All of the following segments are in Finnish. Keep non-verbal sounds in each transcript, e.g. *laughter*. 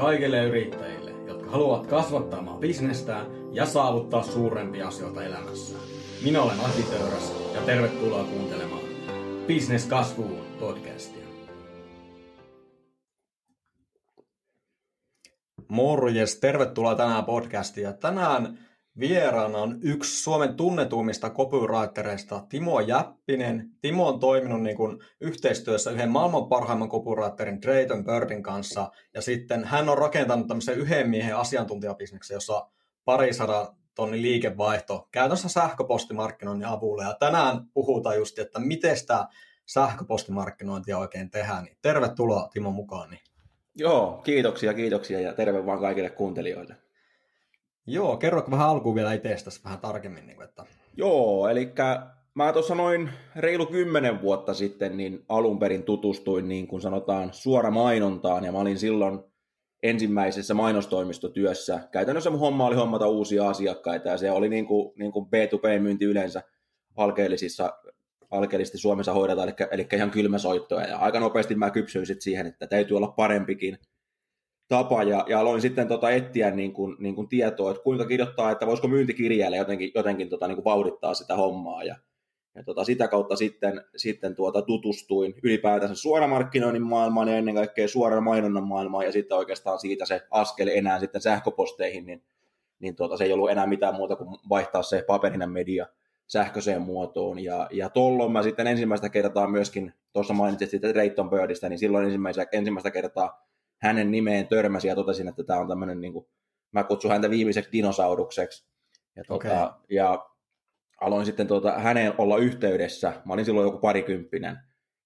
kaikille yrittäjille, jotka haluavat kasvattaa bisnestään ja saavuttaa suurempia asioita elämässään. Minä olen Aki Töyräs ja tervetuloa kuuntelemaan Business Kasvuun podcastia. Morjes, tervetuloa tänään podcastiin. Ja tänään vieraana on yksi Suomen tunnetuimmista copywritereista, Timo Jäppinen. Timo on toiminut niin kuin yhteistyössä yhden maailman parhaimman copywriterin Drayton Birdin kanssa, ja sitten hän on rakentanut tämmöisen yhden miehen asiantuntijabisneksen, jossa parisadan tonni liikevaihto käytännössä sähköpostimarkkinoinnin avulla. Ja tänään puhutaan just, että miten sitä sähköpostimarkkinointia oikein tehdään. Niin tervetuloa Timo mukaan. Joo, kiitoksia, kiitoksia ja terve vaan kaikille kuuntelijoille. Joo, kerro vähän alkuun vielä itsestäsi vähän tarkemmin. Niin kuin, että... Joo, eli mä tuossa noin reilu kymmenen vuotta sitten niin alun perin tutustuin niin kuin sanotaan suora mainontaan ja mä olin silloin ensimmäisessä mainostoimistotyössä. Käytännössä mun homma oli hommata uusia asiakkaita ja se oli niin kuin, niin kuin B2B-myynti yleensä alkeellisissa, alkeellisesti Suomessa hoidetaan, eli, eli ihan kylmäsoittoja. Ja aika nopeasti mä kypsyin sit siihen, että täytyy olla parempikin tapa ja, ja aloin sitten tota etsiä niin kuin, niin kuin tietoa, että kuinka kirjoittaa, että voisiko myyntikirjailla jotenkin, jotenkin tota, niin kuin vauhdittaa sitä hommaa ja, ja tota, sitä kautta sitten, sitten tuota, tutustuin ylipäätänsä suoramarkkinoinnin maailmaan ja ennen kaikkea suoran mainonnan maailmaan ja sitten oikeastaan siitä se askel enää sitten sähköposteihin, niin, niin tuota, se ei ollut enää mitään muuta kuin vaihtaa se paperinen media sähköiseen muotoon. Ja, ja tuolloin mä sitten ensimmäistä kertaa myöskin, tuossa mainitsit sitten Rayton Birdistä, niin silloin ensimmäistä, ensimmäistä kertaa hänen nimeen törmäsin ja totesin, että tämä on tämmöinen, niin kuin, mä kutsun häntä viimeiseksi dinosaurukseksi. Ja, tuota, okay. ja aloin sitten tuota, häneen olla yhteydessä. Mä olin silloin joku parikymppinen.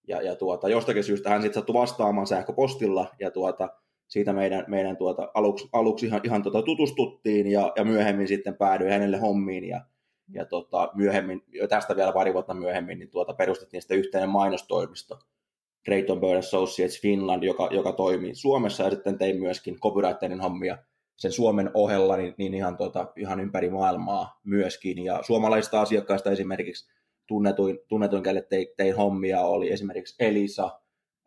Ja, ja tuota, jostakin syystä hän sitten sattui vastaamaan sähköpostilla ja tuota, siitä meidän, meidän tuota, aluksi, aluksi ihan, ihan tuota, tutustuttiin ja, ja myöhemmin sitten päädyin hänelle hommiin ja, ja tota, myöhemmin, tästä vielä pari vuotta myöhemmin, niin tuota, perustettiin sitten yhteinen mainostoimisto Drayton Bird Associates Finland, joka, joka toimii Suomessa, ja sitten tein myöskin copywriterin hommia sen Suomen ohella, niin, niin ihan, tota, ihan ympäri maailmaa myöskin, ja suomalaisista asiakkaista esimerkiksi tunnetuin, tunnetuin kelle tein, tein hommia oli esimerkiksi Elisa,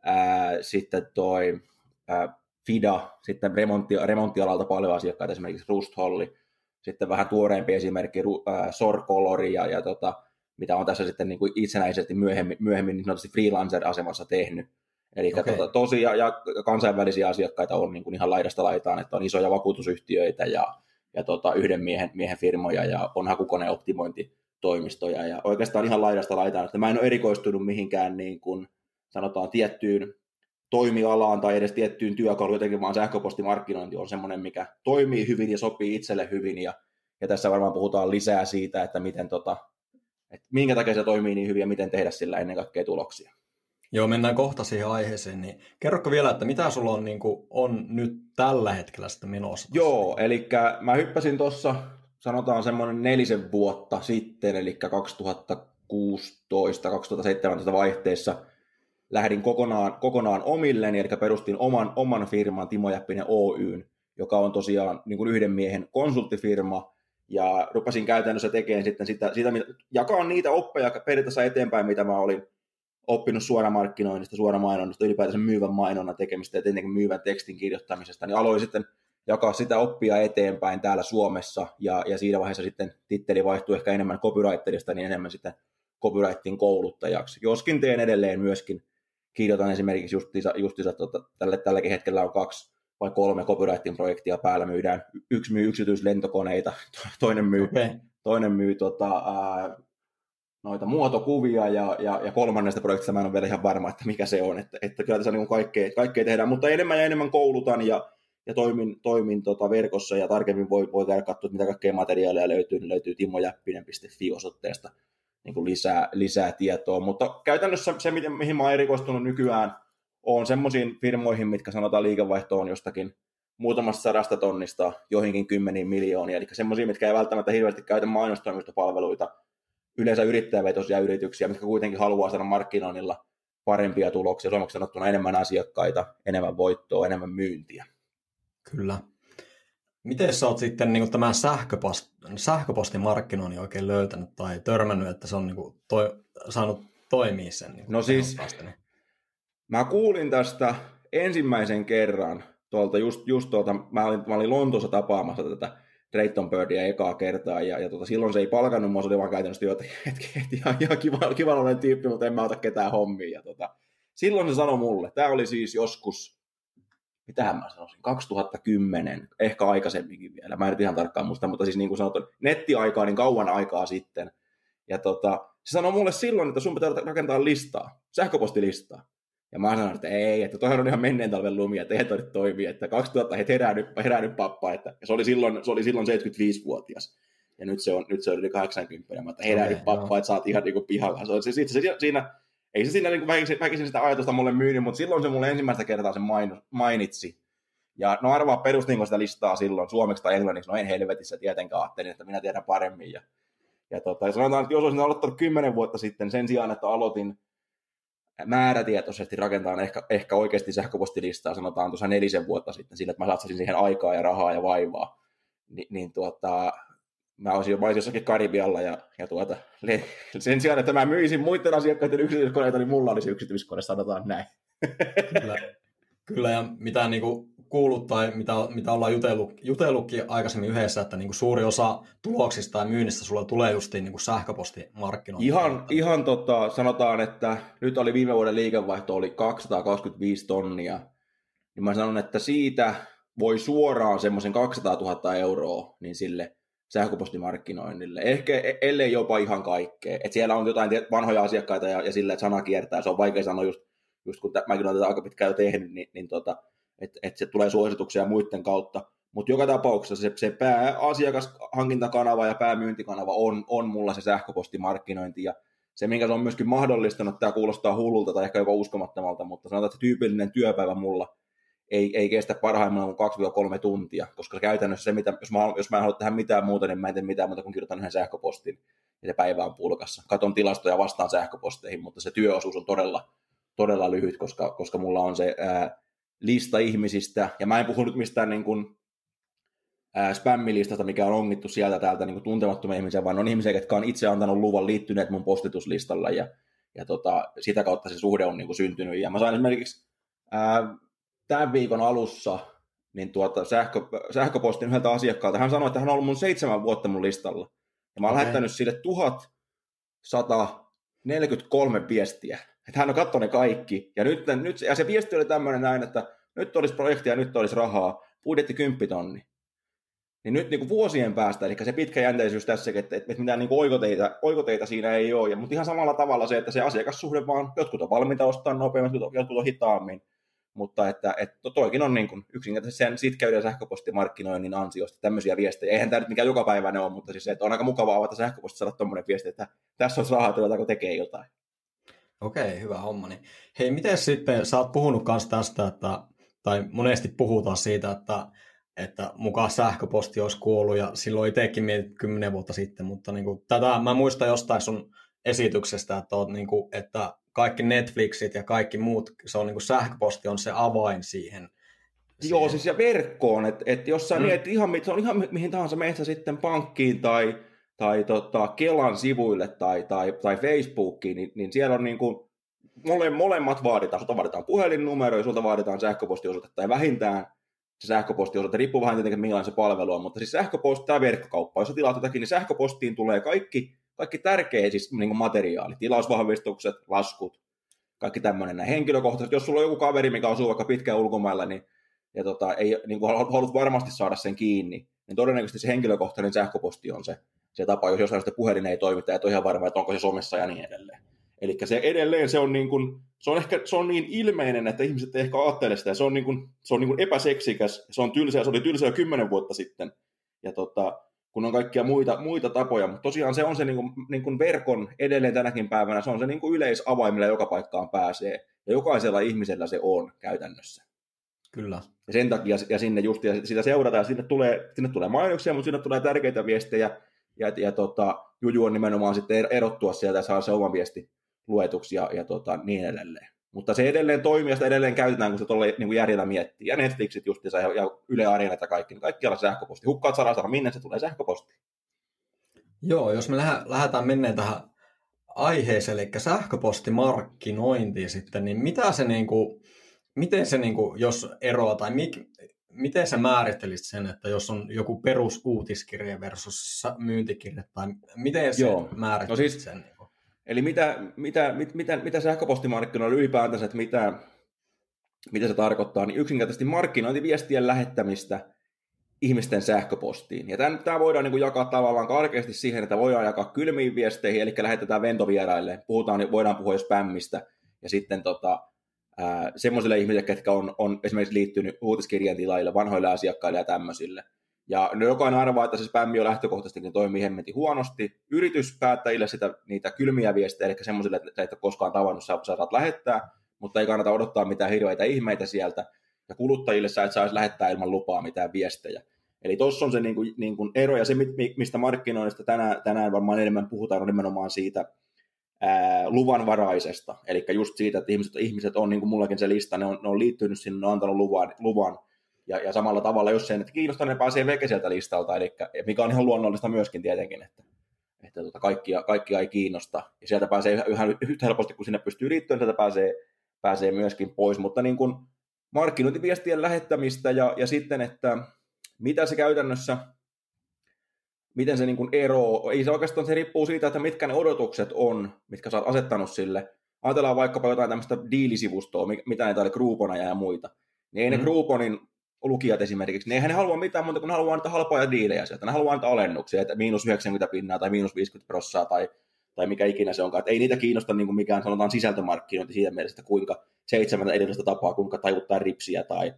ää, sitten toi ää, Fida, sitten remontti, remonttialalta paljon asiakkaita, esimerkiksi Rust Holli, sitten vähän tuoreempi esimerkki ää, Sorcolori ja, ja tota, mitä on tässä sitten niin kuin itsenäisesti myöhemmin, myöhemmin niin sanotusti freelancer-asemassa tehnyt. Eli okay. tota, tosi ja, ja kansainvälisiä asiakkaita on niin kuin ihan laidasta laitaan, että on isoja vakuutusyhtiöitä ja, ja tota, yhden miehen, miehen firmoja ja on hakukoneoptimointitoimistoja ja oikeastaan ihan laidasta laitaan, että mä en ole erikoistunut mihinkään niin kuin, sanotaan tiettyyn toimialaan tai edes tiettyyn työkaluun, jotenkin vaan sähköpostimarkkinointi on semmoinen, mikä toimii hyvin ja sopii itselle hyvin ja, ja tässä varmaan puhutaan lisää siitä, että miten tota, että minkä takia se toimii niin hyvin ja miten tehdä sillä ennen kaikkea tuloksia. Joo, mennään kohta siihen aiheeseen, niin kerroko vielä, että mitä sulla on, niin kuin, on nyt tällä hetkellä sitten menossa? Joo, eli mä hyppäsin tuossa, sanotaan semmoinen nelisen vuotta sitten, eli 2016-2017 vaihteessa lähdin kokonaan, kokonaan omilleni, eli perustin oman, oman firman Timo Jäppinen Oyn, joka on tosiaan niin kuin yhden miehen konsulttifirma, ja rupesin käytännössä tekemään sitten sitä, sitä jakaa niitä oppeja periaatteessa eteenpäin, mitä mä olin oppinut suoramarkkinoinnista, suoramainonnasta, ylipäätänsä myyvän mainonnan tekemistä ja tietenkin myyvän tekstin kirjoittamisesta, niin aloin sitten jakaa sitä oppia eteenpäin täällä Suomessa, ja, ja siinä vaiheessa sitten titteli vaihtui ehkä enemmän copywriterista, niin enemmän sitten copywriting kouluttajaksi. Joskin teen edelleen myöskin, kirjoitan esimerkiksi justiinsa, justiinsa tota, tälle, tälläkin hetkellä on kaksi vai kolme copywriting-projektia päällä myydään. Yksi myy yksityislentokoneita, *laughs* toinen myy, okay. toinen myy tota, ää, noita muotokuvia ja, ja, ja kolmannesta projektista mä en ole vielä ihan varma, että mikä se on. Että, että kyllä tässä niin kaikkea, kaikkea tehdään, mutta enemmän ja enemmän koulutan ja, ja toimin, toimin tota verkossa ja tarkemmin voi, voi käydä katsoa, mitä kaikkea materiaalia löytyy. Niin löytyy timojäppinen.fi osoitteesta niin kuin lisää, lisää tietoa, mutta käytännössä se, mihin mä oon erikoistunut nykyään, on semmoisiin firmoihin, mitkä sanotaan liikevaihto on jostakin muutamasta sadasta tonnista joihinkin kymmeniin miljoonia, eli semmoisia, mitkä ei välttämättä hirveästi käytä mainostoimistopalveluita, yleensä yrittäjävetoisia yrityksiä, mitkä kuitenkin haluaa saada markkinoinnilla parempia tuloksia, suomeksi sanottuna enemmän asiakkaita, enemmän voittoa, enemmän myyntiä. Kyllä. Miten sä oot sitten niin tämän sähköpost, sähköpostin markkinoinnin oikein löytänyt tai törmännyt, että se on niin kuin, toi, saanut toimia sen? Niin no siis, niin? Mä kuulin tästä ensimmäisen kerran tuolta, just, just tuolta, mä olin, mä olin Lontoossa tapaamassa tätä Drayton Birdia ekaa kertaa, ja, ja tota, silloin se ei palkannut mua, se oli vaan käytännössä työtä, että et, ihan, ihan kiva, olen tyyppi, mutta en mä ota ketään hommia. Ja, tota, silloin se sanoi mulle, tämä oli siis joskus, mitähän mä sanoisin, 2010, ehkä aikaisemminkin vielä, mä en ihan tarkkaan muista, mutta siis niin kuin sanottu, nettiaikaa, niin kauan aikaa sitten. Ja tota, se sanoi mulle silloin, että sun pitää rakentaa listaa, sähköpostilistaa. Ja mä sanoin, että ei, että toihan on ihan menneen talven lumia, että ei toi toimi, että 2000 he herää nyt, herää nyt pappa, että ja se oli silloin, se oli silloin 75-vuotias. Ja nyt se on, nyt se on yli 80, mutta herää okay, nyt pappa, no. että saat ihan niinku pihalla. Se, se, se, se, siinä, ei se siinä niinku väkisin, väkisin, sitä ajatusta mulle myynyt, mutta silloin se mulle ensimmäistä kertaa sen main, mainitsi. Ja no arvaa perustinko sitä listaa silloin, suomeksi tai englanniksi, no en helvetissä tietenkään ajattelin, että minä tiedän paremmin. Ja, ja tota, ja sanotaan, että jos olisin aloittanut 10 vuotta sitten sen sijaan, että aloitin määrätietoisesti rakentaa ehkä, ehkä oikeasti sähköpostilistaa, sanotaan tuossa nelisen vuotta sitten, sillä että mä satsasin siihen aikaa ja rahaa ja vaivaa, Ni, niin tuota, mä olisin jo jossakin Karibialla ja, ja tuota, sen sijaan, että mä myisin muiden asiakkaiden yksityiskoneita, niin mulla olisi yksityiskone, sanotaan näin. Kyllä, Kyllä ja mitä niin kuin kuullut tai mitä, mitä ollaan jutellut, jutellutkin aikaisemmin yhdessä, että niin kuin suuri osa tuloksista ja myynnistä sulla tulee justiin niin sähköpostimarkkinointi. Ihan, ihan tota, sanotaan, että nyt oli viime vuoden liikevaihto oli 225 tonnia, niin mä sanon, että siitä voi suoraan semmoisen 200 000 euroa niin sille sähköpostimarkkinoinnille. Ehkä e, ellei jopa ihan kaikkea. Et siellä on jotain vanhoja asiakkaita ja, ja sille, että sana kiertää. Se on vaikea sanoa just, just kun mäkin olen tätä aika pitkään jo tehnyt, niin, niin tota, että et se tulee suosituksia muiden kautta. Mutta joka tapauksessa se, se pääasiakashankintakanava ja päämyyntikanava on, on mulla se sähköpostimarkkinointi ja se, minkä se on myöskin mahdollistanut, tämä kuulostaa hullulta tai ehkä jopa uskomattomalta, mutta sanotaan, että tyypillinen työpäivä mulla ei, ei kestä parhaimmillaan kuin 2-3 tuntia, koska käytännössä se, mitä, jos, mä, jos mä en halua tehdä mitään muuta, niin mä en tee mitään muuta kuin kirjoitan yhden sähköpostin ja se päivä on pulkassa. Katon tilastoja vastaan sähköposteihin, mutta se työosuus on todella, todella lyhyt, koska, koska mulla on se ää, lista ihmisistä, ja mä en puhu nyt mistään niin kuin, ää, spämmilistasta, mikä on ongittu sieltä täältä niin kuin tuntemattomia ihmisiä, vaan on ihmisiä, jotka on itse antanut luvan liittyneet mun postituslistalla, ja, ja tota, sitä kautta se suhde on niin kuin syntynyt. Ja mä sain esimerkiksi ää, tämän viikon alussa niin tuota, sähkö, sähköpostin yhdeltä asiakkaalta. Hän sanoi, että hän on ollut mun seitsemän vuotta mun listalla. Ja mä oon okay. lähettänyt sille 1143 viestiä. Että hän on katsonut ne kaikki. Ja, nyt, nyt, ja se viesti oli tämmöinen näin, että nyt olisi projektia nyt olisi rahaa. Budjetti 10 tonni. Niin nyt niin kuin vuosien päästä, eli se pitkäjänteisyys tässäkin, että, että mitään niin kuin oikoteita, oikoteita siinä ei ole. Ja, mutta ihan samalla tavalla se, että se asiakassuhde vaan, jotkut on valmiita ostaa nopeammin, jotkut on hitaammin. Mutta että, että toikin on niin kuin yksinkertaisesti sen sitkeyden sähköpostimarkkinoinnin ansiosta tämmöisiä viestejä. Eihän tämä nyt mikään joka päivä ole, mutta siis se, että on aika mukavaa avata sähköpostissa saada tuommoinen viesti, että tässä on rahaa, että tekee jotain. Okei, hyvä homma. Niin. Hei, miten sitten, sä oot puhunut myös tästä, että, tai monesti puhutaan siitä, että, että mukaan sähköposti olisi kuollut, ja silloin itsekin mietit kymmenen vuotta sitten, mutta niin kuin, tätä mä muistan jostain sun esityksestä, että, oot, niin kuin, että kaikki Netflixit ja kaikki muut, se on niin kuin sähköposti on se avain siihen. siihen. Joo, siis ja verkkoon, että et jos sä mm. mietit ihan, se on ihan mihin tahansa meistä sitten pankkiin tai tai tota, Kelan sivuille tai, tai, tai Facebookiin, niin, niin siellä on niin kuin, mole, molemmat vaaditaan. Sulta vaaditaan puhelinnumero ja sulta vaaditaan sähköpostiosoite tai vähintään se sähköpostiosoite, riippuu vähän tietenkin millainen se palvelu on, mutta siis sähköposti tai verkkokauppa, jos tilaat jotakin, niin sähköpostiin tulee kaikki, kaikki tärkeä siis niin kuin materiaali, tilausvahvistukset, laskut, kaikki tämmöinen näin henkilökohtaiset. Jos sulla on joku kaveri, mikä asuu vaikka pitkään ulkomailla, niin ja tota, ei, niin kuin varmasti saada sen kiinni, niin todennäköisesti se henkilökohtainen sähköposti on se, se tapa, jos jossain puhelin ei toimi, ja et ole ihan varma, että onko se somessa ja niin edelleen. Eli se edelleen se on, niin kuin, se on ehkä se on niin ilmeinen, että ihmiset ei ehkä ajattele sitä, se on, niin kuin, se on niin kuin epäseksikäs, se on tylsä, se oli tylsä jo kymmenen vuotta sitten, ja tota, kun on kaikkia muita, muita tapoja, mutta tosiaan se on se niin kuin, niin kuin verkon edelleen tänäkin päivänä, se on se niin kuin yleisavain, millä joka paikkaan pääsee, ja jokaisella ihmisellä se on käytännössä. Kyllä. Ja sen takia ja sinne just, ja sitä seurataan, ja sinne tulee, sinne tulee mainoksia, mutta sinne tulee tärkeitä viestejä, ja, ja tota, Juju on nimenomaan sitten er, erottua sieltä ja saa se oma viesti luetuksi ja, ja tota, niin edelleen. Mutta se edelleen toimii ja sitä edelleen käytetään, kun se tuolle niin järjellä miettii. Ja Netflixit justiinsa ja, ja Yle Areenat ja kaikki, niin kaikkialla sähköposti. Hukkaat sarasana, minne se tulee sähköposti. Joo, jos me lähdetään menneen tähän aiheeseen, eli sähköpostimarkkinointiin sitten, niin mitä se niin kuin, miten se, niin kuin, jos eroaa, tai mik, miten sä määrittelisit sen, että jos on joku perusuutiskirja versus myyntikirja, tai miten se Joo. määrittelisit no siis, sen? Niin Eli mitä, mitä, mit, mitä, mitä sähköpostimarkkinoilla ylipäätänsä, että mitä, mitä se tarkoittaa, niin yksinkertaisesti markkinointiviestien lähettämistä ihmisten sähköpostiin. Ja tämä, tämä voidaan niin kuin jakaa tavallaan karkeasti siihen, että voidaan jakaa kylmiin viesteihin, eli lähetetään ventovieraille, puhutaan, voidaan puhua jo spämmistä, ja sitten tota, semmoisille ihmisille, ketkä on, on esimerkiksi liittynyt uutiskirjan tilaille, vanhoille asiakkaille ja tämmöisille. Ja no jokainen arvaa, että se spämmi on lähtökohtaisesti niin toimii hemmetin huonosti. Yrityspäättäjille sitä, niitä kylmiä viestejä, eli semmoisille, että et ole koskaan tavannut, sä saat lähettää, mutta ei kannata odottaa mitään hirveitä ihmeitä sieltä. Ja kuluttajille sä et saisi lähettää ilman lupaa mitään viestejä. Eli tuossa on se niin kuin, niin kuin ero, ja se, mistä markkinoinnista tänään, tänään varmaan enemmän puhutaan, on nimenomaan siitä, ää, luvanvaraisesta. Eli just siitä, että ihmiset, ihmiset on, niin kuin mullakin se lista, ne on, ne on liittynyt sinne, ne on antanut luvan, luvan ja, ja samalla tavalla, jos sen, että kiinnostaa, ne pääsee veke sieltä listalta, eli, mikä on ihan luonnollista myöskin tietenkin, että, että tota, kaikkia, kaikkia ei kiinnosta. Ja sieltä pääsee yhä, yhtä helposti, kun sinne pystyy liittyen, sieltä pääsee, pääsee myöskin pois. Mutta niin kuin markkinointiviestien lähettämistä ja, ja sitten, että mitä se käytännössä miten se niin kuin eroo, ei se oikeastaan, se riippuu siitä, että mitkä ne odotukset on, mitkä sä oot asettanut sille. Ajatellaan vaikkapa jotain tämmöistä diilisivustoa, mitä näitä oli Groupona ja muita. Niin ei mm. ne Grouponin lukijat esimerkiksi, niin eihän ne halua mitään muuta kuin ne haluaa antaa halpoja diilejä sieltä. Ne haluaa antaa alennuksia, että miinus 90 pinnaa tai miinus 50 prossaa tai, tai mikä ikinä se onkaan. Että ei niitä kiinnosta niin kuin mikään sanotaan sisältömarkkinointi siitä mielessä, että kuinka seitsemän edellistä tapaa, kuinka tajuttaa ripsiä tai,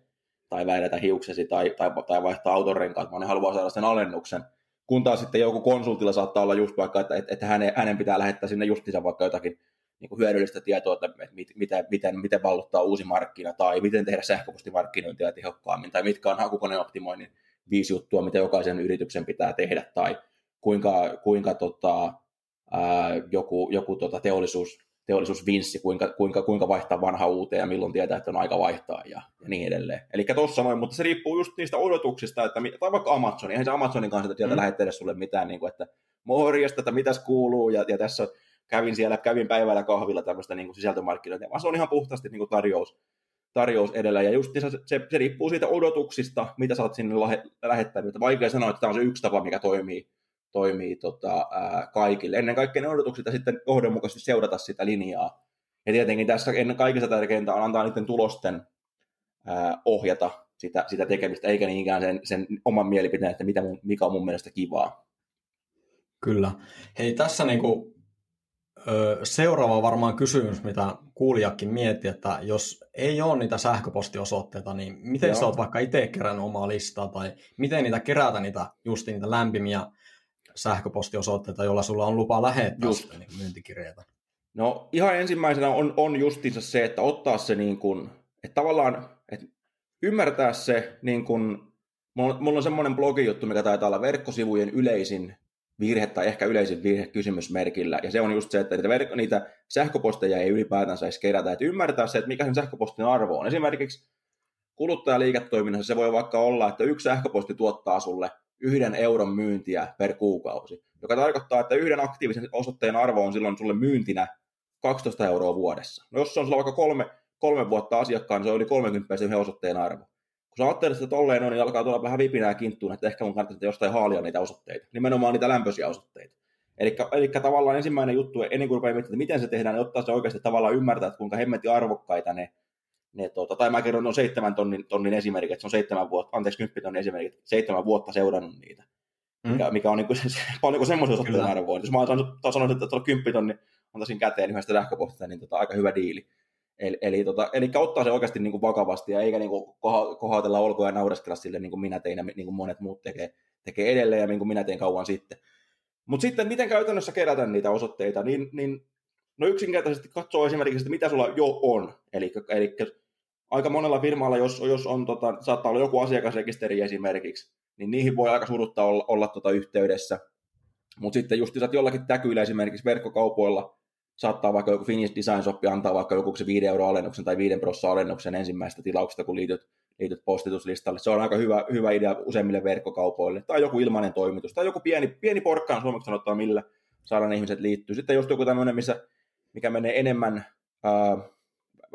tai väidetä hiuksesi tai, tai, tai vaihtaa auton renkaat, vaan ne haluaa saada sen alennuksen kun taas sitten joku konsultilla saattaa olla just vaikka, että, että hänen, hänen pitää lähettää sinne justiinsa vaikka jotakin niin hyödyllistä tietoa, että miten, miten, miten valluttaa uusi markkina tai miten tehdä sähköpostimarkkinointia tehokkaammin tai mitkä on hakukoneoptimoinnin viisi juttua, mitä jokaisen yrityksen pitää tehdä tai kuinka, kuinka tota, ää, joku, joku tota teollisuus, teollisuusvinssi, kuinka, kuinka, kuinka vaihtaa vanha uuteen ja milloin tietää, että on aika vaihtaa ja, ja niin edelleen. Eli tuossa noin, mutta se riippuu just niistä odotuksista, että, tai vaikka Amazon, eihän se Amazonin kanssa sieltä mm. lähettele sulle mitään, niin kuin, että morjesta, että mitäs kuuluu, ja, ja tässä kävin siellä, kävin päivällä kahvilla tämmöistä niin kuin sisältömarkkinointia, vaan se on ihan puhtaasti niin kuin tarjous, tarjous edellä, ja just se, se, se, riippuu siitä odotuksista, mitä sä oot sinne lähettänyt, vaikea sanoa, että tämä on se yksi tapa, mikä toimii, toimii tota, ää, kaikille. Ennen kaikkea ne odotukset ja sitten johdonmukaisesti seurata sitä linjaa. Ja tietenkin tässä ennen kaikista tärkeintä on antaa niiden tulosten ää, ohjata sitä, sitä tekemistä, eikä niinkään sen, sen oman mielipiteen, että mitä mun, mikä on mun mielestä kivaa. Kyllä. Hei, tässä niinku, ö, seuraava varmaan kysymys, mitä kuulijakin mietti, että jos ei ole niitä sähköpostiosoitteita, niin miten Joo. sä oot vaikka itse kerännyt omaa listaa, tai miten niitä kerätä niitä, just niitä lämpimiä sähköpostiosoitteita, jolla sulla on lupa lähettää Just. niin myyntikirjeitä? No ihan ensimmäisenä on, on justiinsa se, että ottaa se niin kuin, että tavallaan, että ymmärtää se niin kuin, mulla on, mulla on semmoinen blogijuttu, mikä taitaa olla verkkosivujen yleisin virhe tai ehkä yleisin virhe kysymysmerkillä. Ja se on just se, että niitä, verkko, niitä sähköposteja ei ylipäätään saisi kerätä. Että ymmärtää se, että mikä sen sähköpostin arvo on. Esimerkiksi kuluttajaliiketoiminnassa se voi vaikka olla, että yksi sähköposti tuottaa sulle yhden euron myyntiä per kuukausi, joka tarkoittaa, että yhden aktiivisen osoitteen arvo on silloin sulle myyntinä 12 euroa vuodessa. No jos se on sulla vaikka kolme, kolme vuotta asiakkaan, niin se on yli 30 yhden osoitteen arvo. Kun sä ajattelet että tolleen on, niin alkaa tulla vähän vipinää kinttuun, että ehkä mun kannattaa jostain haalia niitä osoitteita. Nimenomaan niitä lämpöisiä osoitteita. Eli, tavallaan ensimmäinen juttu, ennen kuin rupeaa miettimään, että miten se tehdään, niin ottaa se oikeasti tavallaan ymmärtää, että kuinka hemmetin arvokkaita ne ne, tuota, tai mä kerron, on seitsemän tonnin, tonnin esimerkit, että se on seitsemän vuotta, anteeksi, kymppitonnin esimerkit, seitsemän vuotta seurannut niitä. Mm. Mikä, mikä on niin kuin, se, paljon semmoisen osoitteen arvoa. Jos mä sanoin, että tuolla kymppitonni antaisin käteen yhdestä lähkökohdasta, niin tota, aika hyvä diili. Eli, eli, tota, eli ottaa se oikeasti niin kuin vakavasti ja eikä niin kuin kohautella olkoa ja naureskella sille niin kuin minä tein ja niin kuin monet muut tekee, tekee edelleen ja niin kuin minä tein kauan sitten. Mutta sitten miten käytännössä kerätä niitä osoitteita, niin, niin no yksinkertaisesti katsoo esimerkiksi, että mitä sulla jo on. Eli, eli aika monella firmalla, jos, jos on, tota, saattaa olla joku asiakasrekisteri esimerkiksi, niin niihin voi aika surutta olla, olla tota yhteydessä. Mutta sitten just että jollakin täkyillä esimerkiksi verkkokaupoilla saattaa vaikka joku Finnish Design Shop antaa vaikka joku se 5 euro alennuksen tai 5 prosenttia alennuksen ensimmäistä tilauksesta, kun liityt, liityt postituslistalle. Se on aika hyvä, hyvä idea useimmille verkkokaupoille. Tai joku ilmainen toimitus, tai joku pieni, pieni porkkaan suomeksi sanottuna, millä saadaan ihmiset liittyä. Sitten just joku tämmöinen, missä, mikä menee enemmän, ää,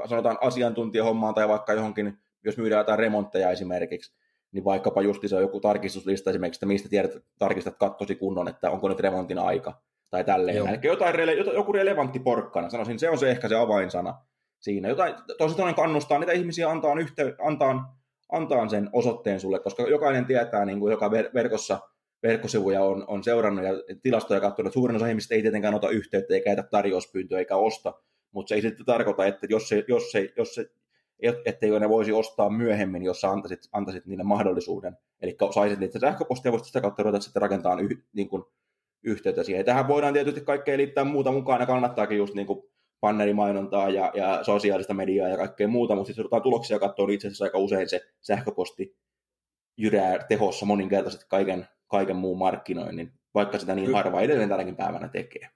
sanotaan asiantuntijahommaan tai vaikka johonkin, jos myydään jotain remontteja esimerkiksi, niin vaikkapa just se on joku tarkistuslista esimerkiksi, että mistä tiedät, tarkistat kattosi kunnon, että onko nyt remontin aika tai tälleen. Joo. Eli jotain, joku relevantti porkkana, sanoisin, se on se ehkä se avainsana siinä. Jotain, tosi toinen kannustaa niitä ihmisiä antaa, yhtey, antaa, antaa sen osoitteen sulle, koska jokainen tietää, niin kuin joka verkossa verkkosivuja on, on seurannut ja tilastoja katsonut, että suurin osa ihmisistä ei tietenkään ota yhteyttä eikä jätä tarjouspyyntöä eikä osta, mutta se ei sitten tarkoita, että jos se, jos se, jos se etteikö ne voisi ostaa myöhemmin, jos sä antaisit, antaisit niille mahdollisuuden. Eli saisit niitä sähköpostia, voisit sitä kautta ruveta sitten rakentamaan yh, niin kuin, yhteyttä siihen. Ja tähän voidaan tietysti kaikkea liittää muuta mukaan, ja kannattaakin just niin kuin bannerimainontaa ja, ja sosiaalista mediaa ja kaikkea muuta, mutta sitten tuloksia katsoa, niin itse asiassa aika usein se sähköposti jyrää tehossa moninkertaisesti kaiken, kaiken muun markkinoinnin, vaikka sitä niin harva edelleen tänäkin päivänä tekee.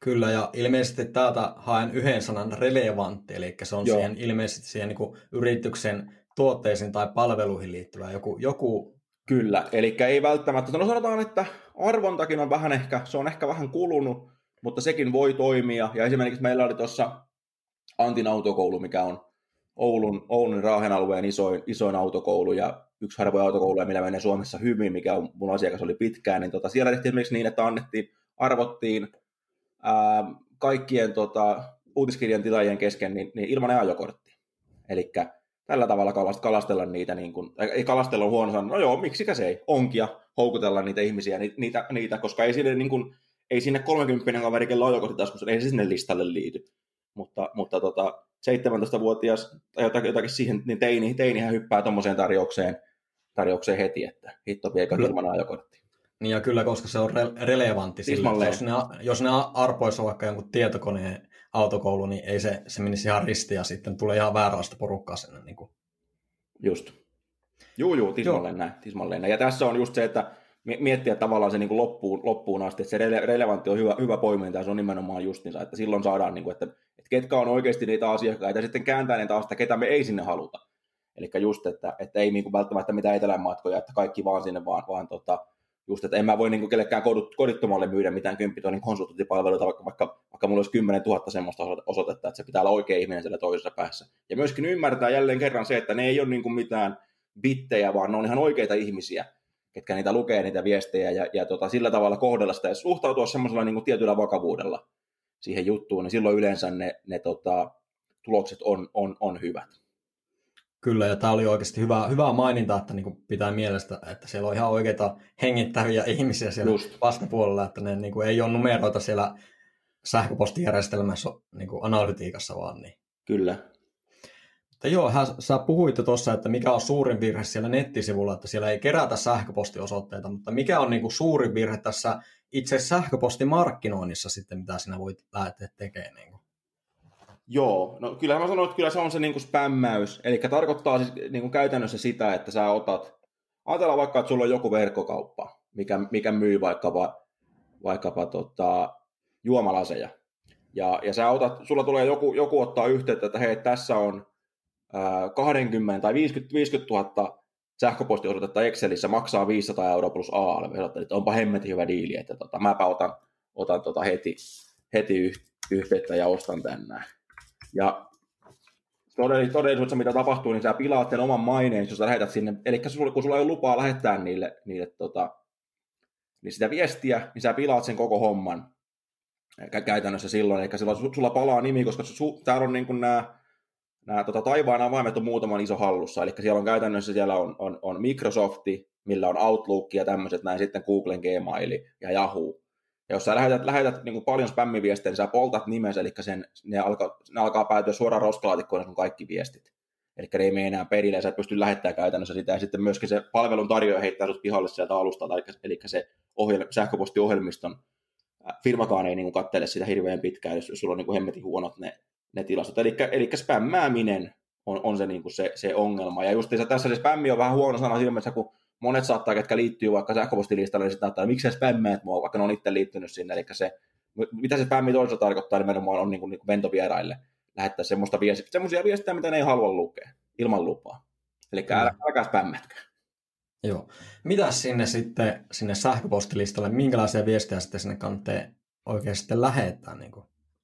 Kyllä, ja ilmeisesti täältä haen yhden sanan relevantti, eli se on siihen ilmeisesti siihen niin yrityksen tuotteisiin tai palveluihin liittyvä joku, joku Kyllä, eli ei välttämättä, no sanotaan, että arvontakin on vähän ehkä, se on ehkä vähän kulunut, mutta sekin voi toimia. Ja esimerkiksi meillä oli tuossa Antin autokoulu, mikä on Oulun, Oulun Raahen alueen isoin, isoin autokoulu ja yksi harvoja autokouluja, millä menee Suomessa hyvin, mikä on, mun asiakas oli pitkään, niin tota, siellä tehtiin esimerkiksi niin, että annettiin, arvottiin ää, kaikkien tota, uutiskirjan tilaajien kesken niin, niin ilman ajokortti. Eli tällä tavalla kalastella niitä, niin kuin, ei kalastella on huono sanoa, no joo, miksikä se ei, onkia, houkutella niitä ihmisiä, niitä, niitä koska ei sinne, niin kuin, ei sinne 30 kaveri, kello on ajokorttitaskussa, ei se sinne listalle liity. Mutta, mutta tota, 17-vuotias tai jotakin, jotakin siihen, niin teini, teinihän hyppää tuommoiseen tarjoukseen, tarjoukseen heti, että hitto viekö ilman ajokortti. Niin ja kyllä, koska se on re- relevantti sille, jos ne, jos ne arpoissa vaikka jonkun tietokoneen autokoulu, niin ei se, se menisi ihan risti ja sitten tulee ihan vääränlaista porukkaa sinne. Niin kuin. Just. Juu, juu, tismalleen näin, tismalleen näin. Ja tässä on just se, että miettiä tavallaan se niin kuin loppuun, loppuun asti, että se rele- relevantti on hyvä, hyvä poiminta, ja se on nimenomaan justinsa, että silloin saadaan, niin kuin, että, ketkä on oikeasti niitä asiakkaita, ja sitten kääntää ne taas, että ketä me ei sinne haluta. Eli just, että, että ei niin kuin välttämättä mitään etelän matkoja, että kaikki vaan sinne, vaan, vaan tota, just, että en mä voi niin kellekään kodittomalle myydä mitään 10 tonnin konsultointipalveluita, vaikka, vaikka, vaikka mulla olisi 10 000 semmoista osoitetta, että se pitää olla oikea ihminen siellä toisessa päässä. Ja myöskin ymmärtää jälleen kerran se, että ne ei ole niin kuin mitään bittejä, vaan ne on ihan oikeita ihmisiä, ketkä niitä lukee, niitä viestejä, ja, ja tota, sillä tavalla kohdella sitä, ja suhtautua semmoisella niin kuin tietyllä vakavuudella siihen juttuun, niin silloin yleensä ne, ne tota, tulokset on, on, on hyvät. Kyllä, ja tämä oli oikeasti hyvä, hyvä maininta, että niin pitää mielestä, että siellä on ihan oikeita hengittäviä ihmisiä siellä Just. vastapuolella, että ne niin kuin, ei ole numeroita siellä sähköpostijärjestelmässä niin kuin analytiikassa vaan. Niin. Kyllä. Mutta joo, hän, sä puhuit tuossa, että mikä on suurin virhe siellä nettisivulla, että siellä ei kerätä sähköpostiosoitteita, mutta mikä on niin kuin suurin virhe tässä itse sähköpostimarkkinoinnissa sitten, mitä sinä voit lähteä tekemään? Niin kuin? Joo, no kyllähän mä sanoin, että kyllä se on se niin kuin spämmäys. Eli tarkoittaa siis niin kuin käytännössä sitä, että sä otat, ajatellaan vaikka, että sulla on joku verkkokauppa, mikä, mikä myy vaikkapa, vaikkapa tota, juomalaseja. Ja, ja sä otat, sulla tulee joku, joku ottaa yhteyttä, että hei, tässä on 20 tai 50, 50 000 sähköpostiosoitetta Excelissä, maksaa 500 euroa plus ALV. Että onpa hemmetin hyvä diili, että tota, mäpä otan, otan tota heti, heti yhteyttä ja ostan tänne. Ja todellisuudessa, mitä tapahtuu, niin sä pilaat sen oman maineen, jos sä lähetät sinne. Eli kun sulla ei ole lupaa lähettää niille, niille tota, niin sitä viestiä, niin sä pilaat sen koko homman käytännössä silloin. Eli silloin sulla palaa nimi, koska su, täällä on niin kuin nämä, nämä tota, taivaan avaimet on muutaman iso hallussa. Eli siellä on käytännössä siellä on, on, on Microsofti, millä on Outlook ja tämmöiset näin, sitten Googlen Gmail ja Yahoo. Ja jos sä lähetät, lähetät niin kuin paljon spämmiviestejä, niin sä poltat nimensä, eli sen, ne, alkaa, ne alkaa päätyä suoraan roskalaatikkoon sun kaikki viestit. Eli ne ei mene enää perille, ja sä et pysty lähettämään käytännössä sitä, ja sitten myöskin se palvelun tarjoaja heittää sut pihalle sieltä alustalta, eli, eli se ohjel, sähköpostiohjelmiston firmakaan ei niin kattele sitä hirveän pitkään, jos, jos sulla on niin hemmetin huonot ne, ne tilastot. Eli, eli spämmääminen on, on se, niin kuin se, se ongelma. Ja just tässä se spämmi on vähän huono sana siinä mielessä, kun monet saattaa, ketkä liittyy vaikka sähköpostilistalle, niin sitten että miksi sä spämmäät mua, vaikka ne on itse liittynyt sinne. Eli se, mitä se spämmi toisaalta tarkoittaa, nimenomaan on niin kuin, niin kuin ventovieraille lähettää semmoista viestiä, semmoisia viestejä, mitä ne ei halua lukea ilman lupaa. Eli älä, älkää spämmätkö. Joo. Mitä sinne sitten, sinne sähköpostilistalle, minkälaisia viestejä sitten sinne kannattaa oikein sitten lähettää? Niin kuin?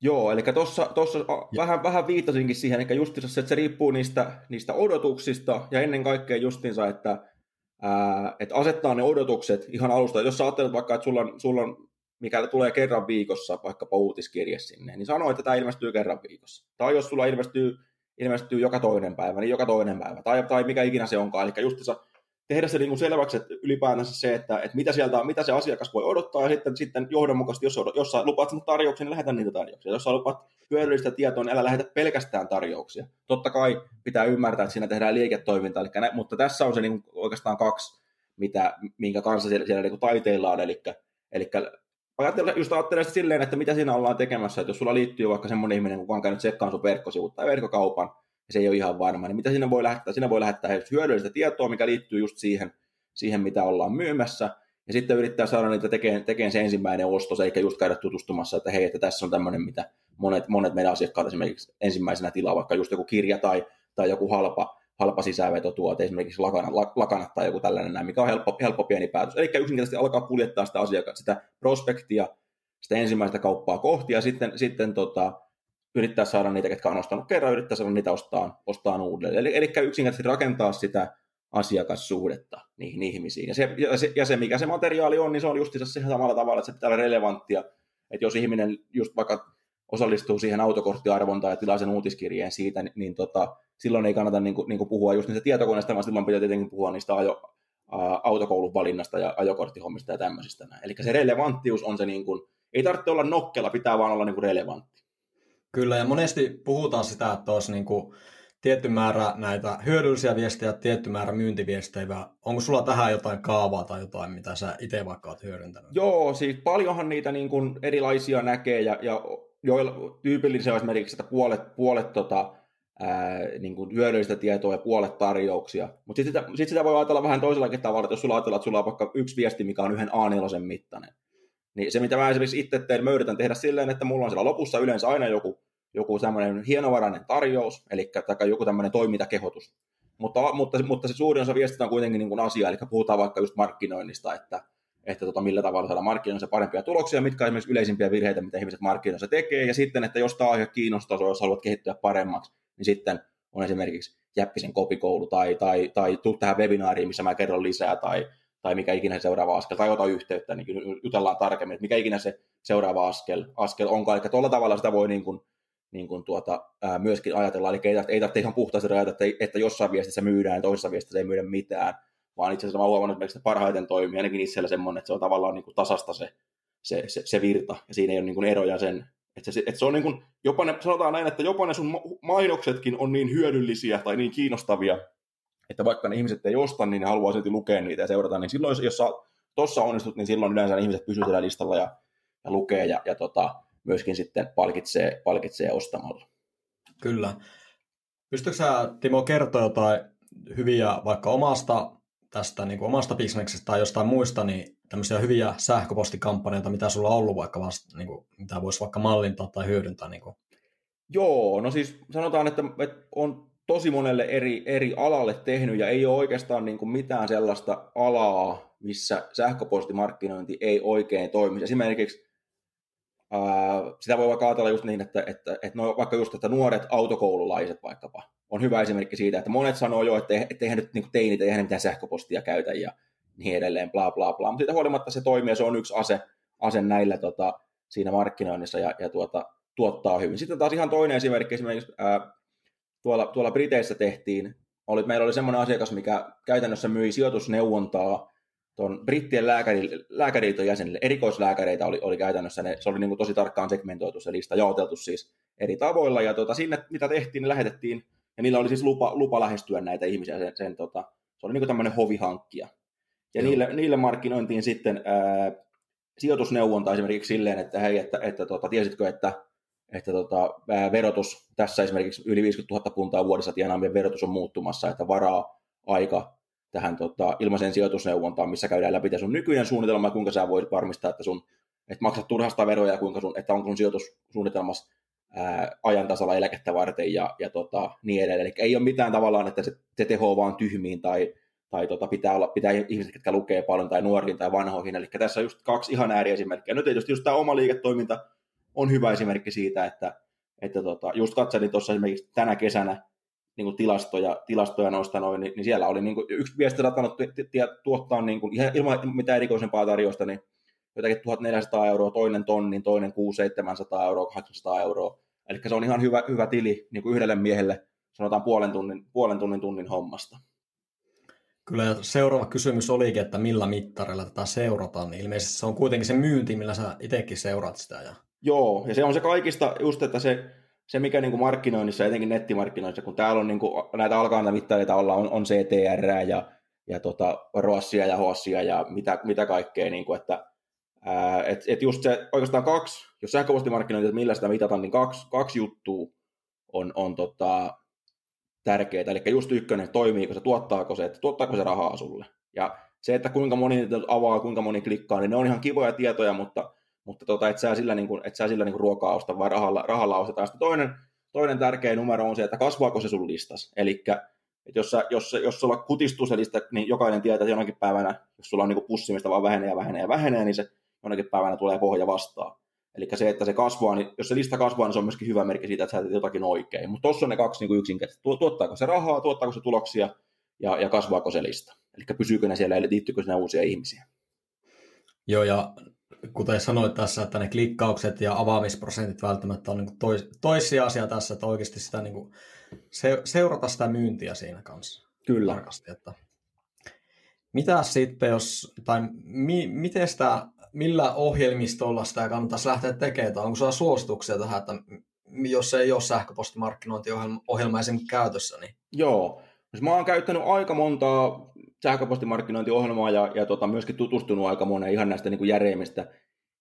Joo, eli tuossa vähän, vähän viittasinkin siihen, eli justiinsa se, että se riippuu niistä, niistä odotuksista ja ennen kaikkea justiinsa, että, ää, että asettaa ne odotukset ihan alusta. Jos sä ajattelet vaikka, että sulla on, sulla on mikä tulee kerran viikossa vaikkapa uutiskirje sinne, niin sano, että tämä ilmestyy kerran viikossa. Tai jos sulla ilmestyy, ilmestyy joka toinen päivä, niin joka toinen päivä. Tai, tai mikä ikinä se onkaan. Eli justiinsa tehdä se niin kuin selväksi, että ylipäätänsä se, että, että mitä, sieltä, mitä se asiakas voi odottaa, ja sitten, sitten johdonmukaisesti, jos, jos sä lupaat sinne tarjouksia, niin lähetä niitä tarjouksia. Jos lupaat hyödyllistä tietoa, niin älä lähetä pelkästään tarjouksia. Totta kai pitää ymmärtää, että siinä tehdään liiketoimintaa, eli, mutta tässä on se niin oikeastaan kaksi, mitä, minkä kanssa siellä, siellä niin taiteillaan, eli, eli ajattelen, just ajattelen sitä silleen, että mitä siinä ollaan tekemässä, että jos sulla liittyy vaikka semmoinen ihminen, kuka on käynyt tsekkaan sun verkkosivut tai verkkokaupan, ja se ei ole ihan varma, niin mitä siinä voi lähettää? Siinä voi lähettää hyödyllistä tietoa, mikä liittyy just siihen, siihen mitä ollaan myymässä, ja sitten yrittää saada niitä tekemään, tekemään se ensimmäinen ostos, eikä just käydä tutustumassa, että hei, että tässä on tämmöinen, mitä monet, monet meidän asiakkaat esimerkiksi ensimmäisenä tilaa, vaikka just joku kirja tai, tai joku halpa, halpa sisäänvetotuote, esimerkiksi lakana, lakanat tai joku tällainen näin, mikä on helppo, helppo pieni päätös. Eli yksinkertaisesti alkaa kuljettaa sitä asiakkaat, sitä prospektia, sitä ensimmäistä kauppaa kohti, ja sitten, sitten tota, yrittää saada niitä, ketkä on ostanut kerran, yrittää saada niitä ostaa, ostaa uudelleen. Eli, eli yksinkertaisesti rakentaa sitä asiakassuhdetta niihin ihmisiin. Ja se, ja, se, ja se, mikä se materiaali on, niin se on just se samalla tavalla, että se pitää olla relevanttia. Että jos ihminen just vaikka osallistuu siihen autokorttiarvontaan ja tilaa sen uutiskirjeen siitä, niin, niin tota, silloin ei kannata niin kuin, niin kuin puhua just niistä tietokoneista, vaan silloin pitää tietenkin puhua niistä ajo, ä, autokoulun valinnasta ja ajokorttihommista ja tämmöisistä. Eli se relevanttius on se, niin kuin, ei tarvitse olla nokkela, pitää vaan olla niin kuin relevantti. Kyllä, ja monesti puhutaan sitä, että olisi niin kuin tietty määrä näitä hyödyllisiä viestejä, tietty määrä myyntiviestejä. Onko sulla tähän jotain kaavaa tai jotain, mitä sä itse vaikka olet hyödyntänyt? Joo, siis paljonhan niitä niin kuin erilaisia näkee, ja, ja joilla tyypillisiä esimerkiksi, että puolet, puolet tota, ää, niin kuin hyödyllistä tietoa ja puolet tarjouksia. Mutta sitten sitä, sit sitä voi ajatella vähän toisellakin tavalla, että jos sulla ajatellaan, että sulla on vaikka yksi viesti, mikä on yhden A4 mittainen, niin se, mitä mä esimerkiksi itse teen, mä yritän tehdä silleen, että mulla on siellä lopussa yleensä aina joku, joku tämmöinen hienovarainen tarjous, eli tai joku tämmöinen toimintakehotus. Mutta, mutta, mutta se suurin osa viestistä on kuitenkin niin kuin asia, eli puhutaan vaikka just markkinoinnista, että, että tota, millä tavalla saada markkinoissa parempia tuloksia, mitkä on esimerkiksi yleisimpiä virheitä, mitä ihmiset markkinoissa tekee, ja sitten, että jos tämä aihe kiinnostaa, jos haluat kehittyä paremmaksi, niin sitten on esimerkiksi Jäppisen kopikoulu, tai, tai, tai tuu tähän webinaariin, missä mä kerron lisää, tai tai mikä ikinä se seuraava askel, tai ota yhteyttä, niin jutellaan tarkemmin, että mikä ikinä se seuraava askel, askel onkaan. Eli tuolla tavalla sitä voi niin kuin, niin kuin tuota, ää, myöskin ajatella, eli ei, ei tarvitse ihan puhtaasti rajata, että, että jossain viestissä myydään ja toisessa viestissä ei myydä mitään, vaan itse asiassa mä huomannut, että parhaiten toimii ainakin itsellä semmoinen, että se on tavallaan niin kuin tasasta se, se, se, se virta, ja siinä ei ole niin kuin eroja sen, että se, että se on niin kuin, jopa ne, sanotaan näin, että jopa ne sun mainoksetkin on niin hyödyllisiä tai niin kiinnostavia, että vaikka ne ihmiset ei osta, niin ne haluaa silti lukea niitä ja seurata, niin silloin, jos sä tuossa onnistut, niin silloin yleensä ne ihmiset pysyvät siellä listalla ja, ja lukee ja, ja tota, myöskin sitten palkitsee, palkitsee ostamalla. Kyllä. Pystytkö sä, Timo, kertoa jotain hyviä vaikka omasta tästä niin kuin omasta bisneksestä tai jostain muista, niin tämmöisiä hyviä sähköpostikampanjoita, mitä sulla on ollut vaikka vasta, niin kuin, mitä voisi vaikka mallintaa tai hyödyntää? Niin kuin? Joo, no siis sanotaan, että, että on tosi monelle eri, eri alalle tehnyt ja ei ole oikeastaan niin kuin mitään sellaista alaa, missä sähköpostimarkkinointi ei oikein toimi. Esimerkiksi ää, sitä voi vaikka ajatella just niin, että, että, että no, vaikka just, että nuoret autokoululaiset vaikkapa on hyvä esimerkki siitä, että monet sanoo jo, että, eihän nyt niin teinit, eihän mitään sähköpostia käytä ja niin edelleen, bla bla bla. Mutta siitä huolimatta se toimii ja se on yksi ase, ase näillä tota, siinä markkinoinnissa ja, ja tuota, tuottaa hyvin. Sitten taas ihan toinen esimerkki, esimerkiksi ää, tuolla, tuolla Briteissä tehtiin, oli, meillä oli semmoinen asiakas, mikä käytännössä myi sijoitusneuvontaa tuon brittien lääkäri, lääkäriliiton jäsenille, erikoislääkäreitä oli, oli käytännössä, ne, se oli niin kuin tosi tarkkaan segmentoitu se lista, jaoteltu siis eri tavoilla, ja tota, sinne mitä tehtiin, niin lähetettiin, ja niillä oli siis lupa, lupa lähestyä näitä ihmisiä, sen, sen tota, se oli niin kuin tämmöinen hovihankkija. Ja niille, niille markkinointiin sitten ää, sijoitusneuvonta esimerkiksi silleen, että hei, että, että tota, tiesitkö, että, että tota, verotus tässä esimerkiksi yli 50 000 puntaa vuodessa tienaamien verotus on muuttumassa, että varaa aika tähän tota, ilmaiseen sijoitusneuvontaan, missä käydään läpi sun nykyinen suunnitelma ja kuinka sä voit varmistaa, että sun että maksat turhasta veroja ja kuinka sun, että onko sun sijoitussuunnitelmassa ää, ajan tasalla eläkettä varten ja, ja tota, niin edelleen. Eli ei ole mitään tavallaan, että se, se teho vaan tyhmiin tai, tai tota, pitää olla pitää ihmiset, jotka lukee paljon tai nuoriin tai vanhoihin. Eli tässä on just kaksi ihan ääriesimerkkiä. Nyt tietysti just tämä oma liiketoiminta on hyvä esimerkki siitä, että, että tota, just katselin tuossa esimerkiksi tänä kesänä niin kuin tilastoja, tilastoja noista noin, niin, niin siellä oli niin kuin yksi viesti saattanut tuottaa niin kuin, ihan ilman mitään erikoisempaa tarjosta, niin jotakin 1400 euroa, toinen tonnin, toinen 600-700 euroa, 800 euroa. Eli se on ihan hyvä, hyvä tili niin kuin yhdelle miehelle, sanotaan puolen tunnin, puolen tunnin tunnin hommasta. Kyllä seuraava kysymys olikin, että millä mittarilla tätä seurataan. Niin ilmeisesti se on kuitenkin se myynti, millä sä itsekin seuraat sitä. Ja... Joo, ja se on se kaikista just, että se, se mikä niin kuin markkinoinnissa, etenkin nettimarkkinoinnissa, kun täällä on niin kuin, näitä alkaa mittareita olla, on, on CTR ja, ja tota, ROASia ja HOSia ja mitä, mitä kaikkea, niin kuin, että et, et just se oikeastaan kaksi, jos sähköpostimarkkinointi, millä sitä mitataan, niin kaksi, kaksi juttua on, on tota, tärkeää. Eli just ykkönen, toimiiko se, tuottaako se, että tuottaako se rahaa sulle. Ja se, että kuinka moni avaa, kuinka moni klikkaa, niin ne on ihan kivoja tietoja, mutta, mutta tota, et sä sillä, niin kuin, et sä sillä niin ruokaa osta, vaan rahalla, rahalla ostetaan. Sitten toinen, toinen tärkeä numero on se, että kasvaako se sun listas. Eli jos, jos, jos sulla kutistuu se lista, niin jokainen tietää, että jonakin päivänä, jos sulla on niin pussimista vaan vähenee ja vähenee ja vähenee, niin se jonakin päivänä tulee pohja vastaan. Eli se, että se kasvaa, niin jos se lista kasvaa, niin se on myöskin hyvä merkki siitä, että sä teet jotakin oikein. Mutta tuossa on ne kaksi niin yksinkertaisesti. Tuottaako se rahaa, tuottaako se tuloksia ja, ja kasvaako se lista. Eli pysyykö ne siellä, eli liittyykö sinne uusia ihmisiä. Joo, ja kuten sanoit tässä, että ne klikkaukset ja avaamisprosentit välttämättä on niin tois, toisia asia tässä, että oikeasti sitä niin kuin se, seurata sitä myyntiä siinä kanssa. Kyllä. Tarkasti, että mitä sitten, jos, tai mi, miten sitä millä ohjelmistolla sitä kannattaisi lähteä tekemään, tai onko sulla suosituksia tähän, että jos ei ole sähköpostimarkkinointiohjelma esimerkiksi käytössä? Niin... Joo, siis mä oon käyttänyt aika montaa sähköpostimarkkinointiohjelmaa ja, ja tota, myöskin tutustunut aika moneen ihan näistä niin kuin järeimmistä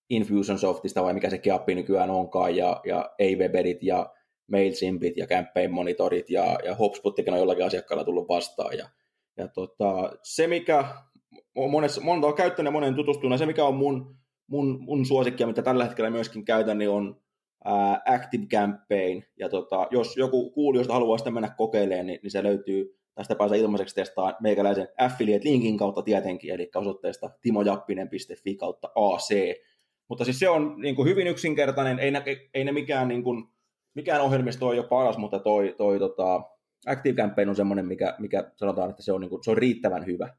Infusionsoftista vai mikä se Keappi nykyään onkaan ja, ja Aweberit ja MailChimpit ja Campaign Monitorit ja, ja HubSpottikin on jollakin asiakkaalla tullut vastaan. Ja, ja tota, se, mikä monessa, monta on käyttänyt ja monen tutustunut. Se, mikä on mun, mun, mun suosikki mitä tällä hetkellä myöskin käytän, niin on ää, Active Campaign. Ja tota, jos joku kuulijoista haluaa sitä mennä kokeilemaan, niin, niin se löytyy tästä pääsee ilmaiseksi testaa meikäläisen affiliate-linkin kautta tietenkin, eli osoitteesta timojappinen.fi kautta AC. Mutta siis se on niin kuin hyvin yksinkertainen, ei ne, ei ne mikään, niin kuin, mikään ohjelmisto ole jo paras, mutta toi, toi tota, Active Campaign on semmoinen, mikä, mikä sanotaan, että se on, niin kuin, se on riittävän hyvä.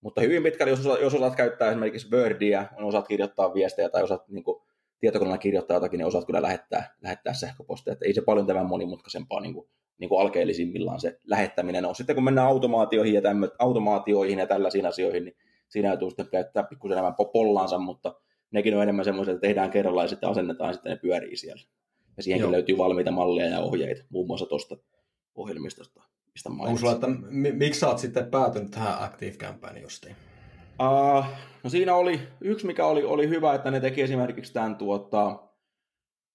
Mutta hyvin pitkälle, jos osaat, jos osaat käyttää esimerkiksi Wordia, osaat kirjoittaa viestejä tai osaat niin kuin, tietokoneella kirjoittaa jotakin, niin osaat kyllä lähettää, lähettää sähköpostia. Että ei se paljon tämän monimutkaisempaa niin kuin, niin kuin alkeellisimmillaan se lähettäminen on. Sitten kun mennään automaatioihin ja, tämmö, automaatioihin ja tällaisiin asioihin, niin siinä täytyy sitten käyttää pikkusen enemmän pollaansa, mutta nekin on enemmän semmoisia, että tehdään kerralla ja sitten asennetaan ja sitten ne pyörii siellä. Ja siihenkin Joo. löytyy valmiita malleja ja ohjeita, muun muassa tuosta ohjelmistosta mistä Onko sulla, että miksi sä oot sitten päätynyt tähän Active Campaigniin justiin? Uh, no siinä oli yksi, mikä oli, oli hyvä, että ne teki esimerkiksi tämän tuota,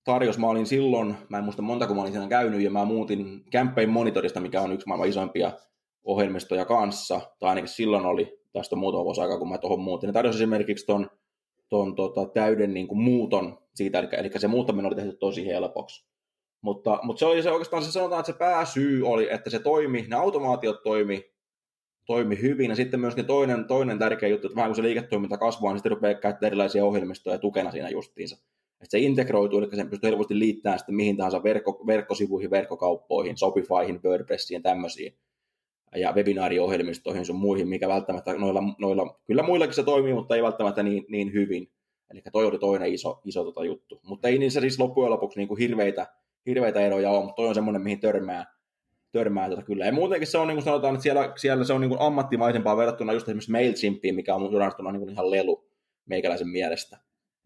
tarjous. Mä olin silloin, mä en muista monta kun mä olin siinä käynyt, ja mä muutin Campaign Monitorista, mikä on yksi maailman isoimpia ohjelmistoja kanssa, tai ainakin silloin oli, tästä on muutama vuosi aikaa, kun mä tuohon muutin. Ne tarjosi esimerkiksi ton, ton tota, täyden niin kuin, muuton siitä, eli, eli se muuttaminen oli tehty tosi helpoksi. Mutta, mutta se oli se oikeastaan se sanotaan, että se pääsyy oli, että se toimi, ne automaatiot toimi, toimi hyvin. Ja sitten myöskin toinen, toinen tärkeä juttu, että vähän kun se liiketoiminta kasvaa, niin sitten rupeaa käyttämään erilaisia ohjelmistoja tukena siinä justiinsa. Että se integroituu, eli sen pystyy helposti liittämään sitten mihin tahansa verkko, verkkosivuihin, verkkokauppoihin, Shopifyhin, WordPressiin, tämmöisiin ja webinaariohjelmistoihin sun muihin, mikä välttämättä noilla, noilla, kyllä muillakin se toimii, mutta ei välttämättä niin, niin hyvin. Eli toi oli toinen iso, iso tota juttu. Mutta ei niissä siis loppujen lopuksi niin kuin hirveitä, hirveitä eroja ole, mutta toi on semmoinen, mihin törmää, törmää tota kyllä. Ja muutenkin se on, niin kuin sanotaan, että siellä, siellä se on niin kuin ammattimaisempaa verrattuna just esimerkiksi MailChimpiin, mikä on verrattuna niin kuin ihan lelu meikäläisen mielestä.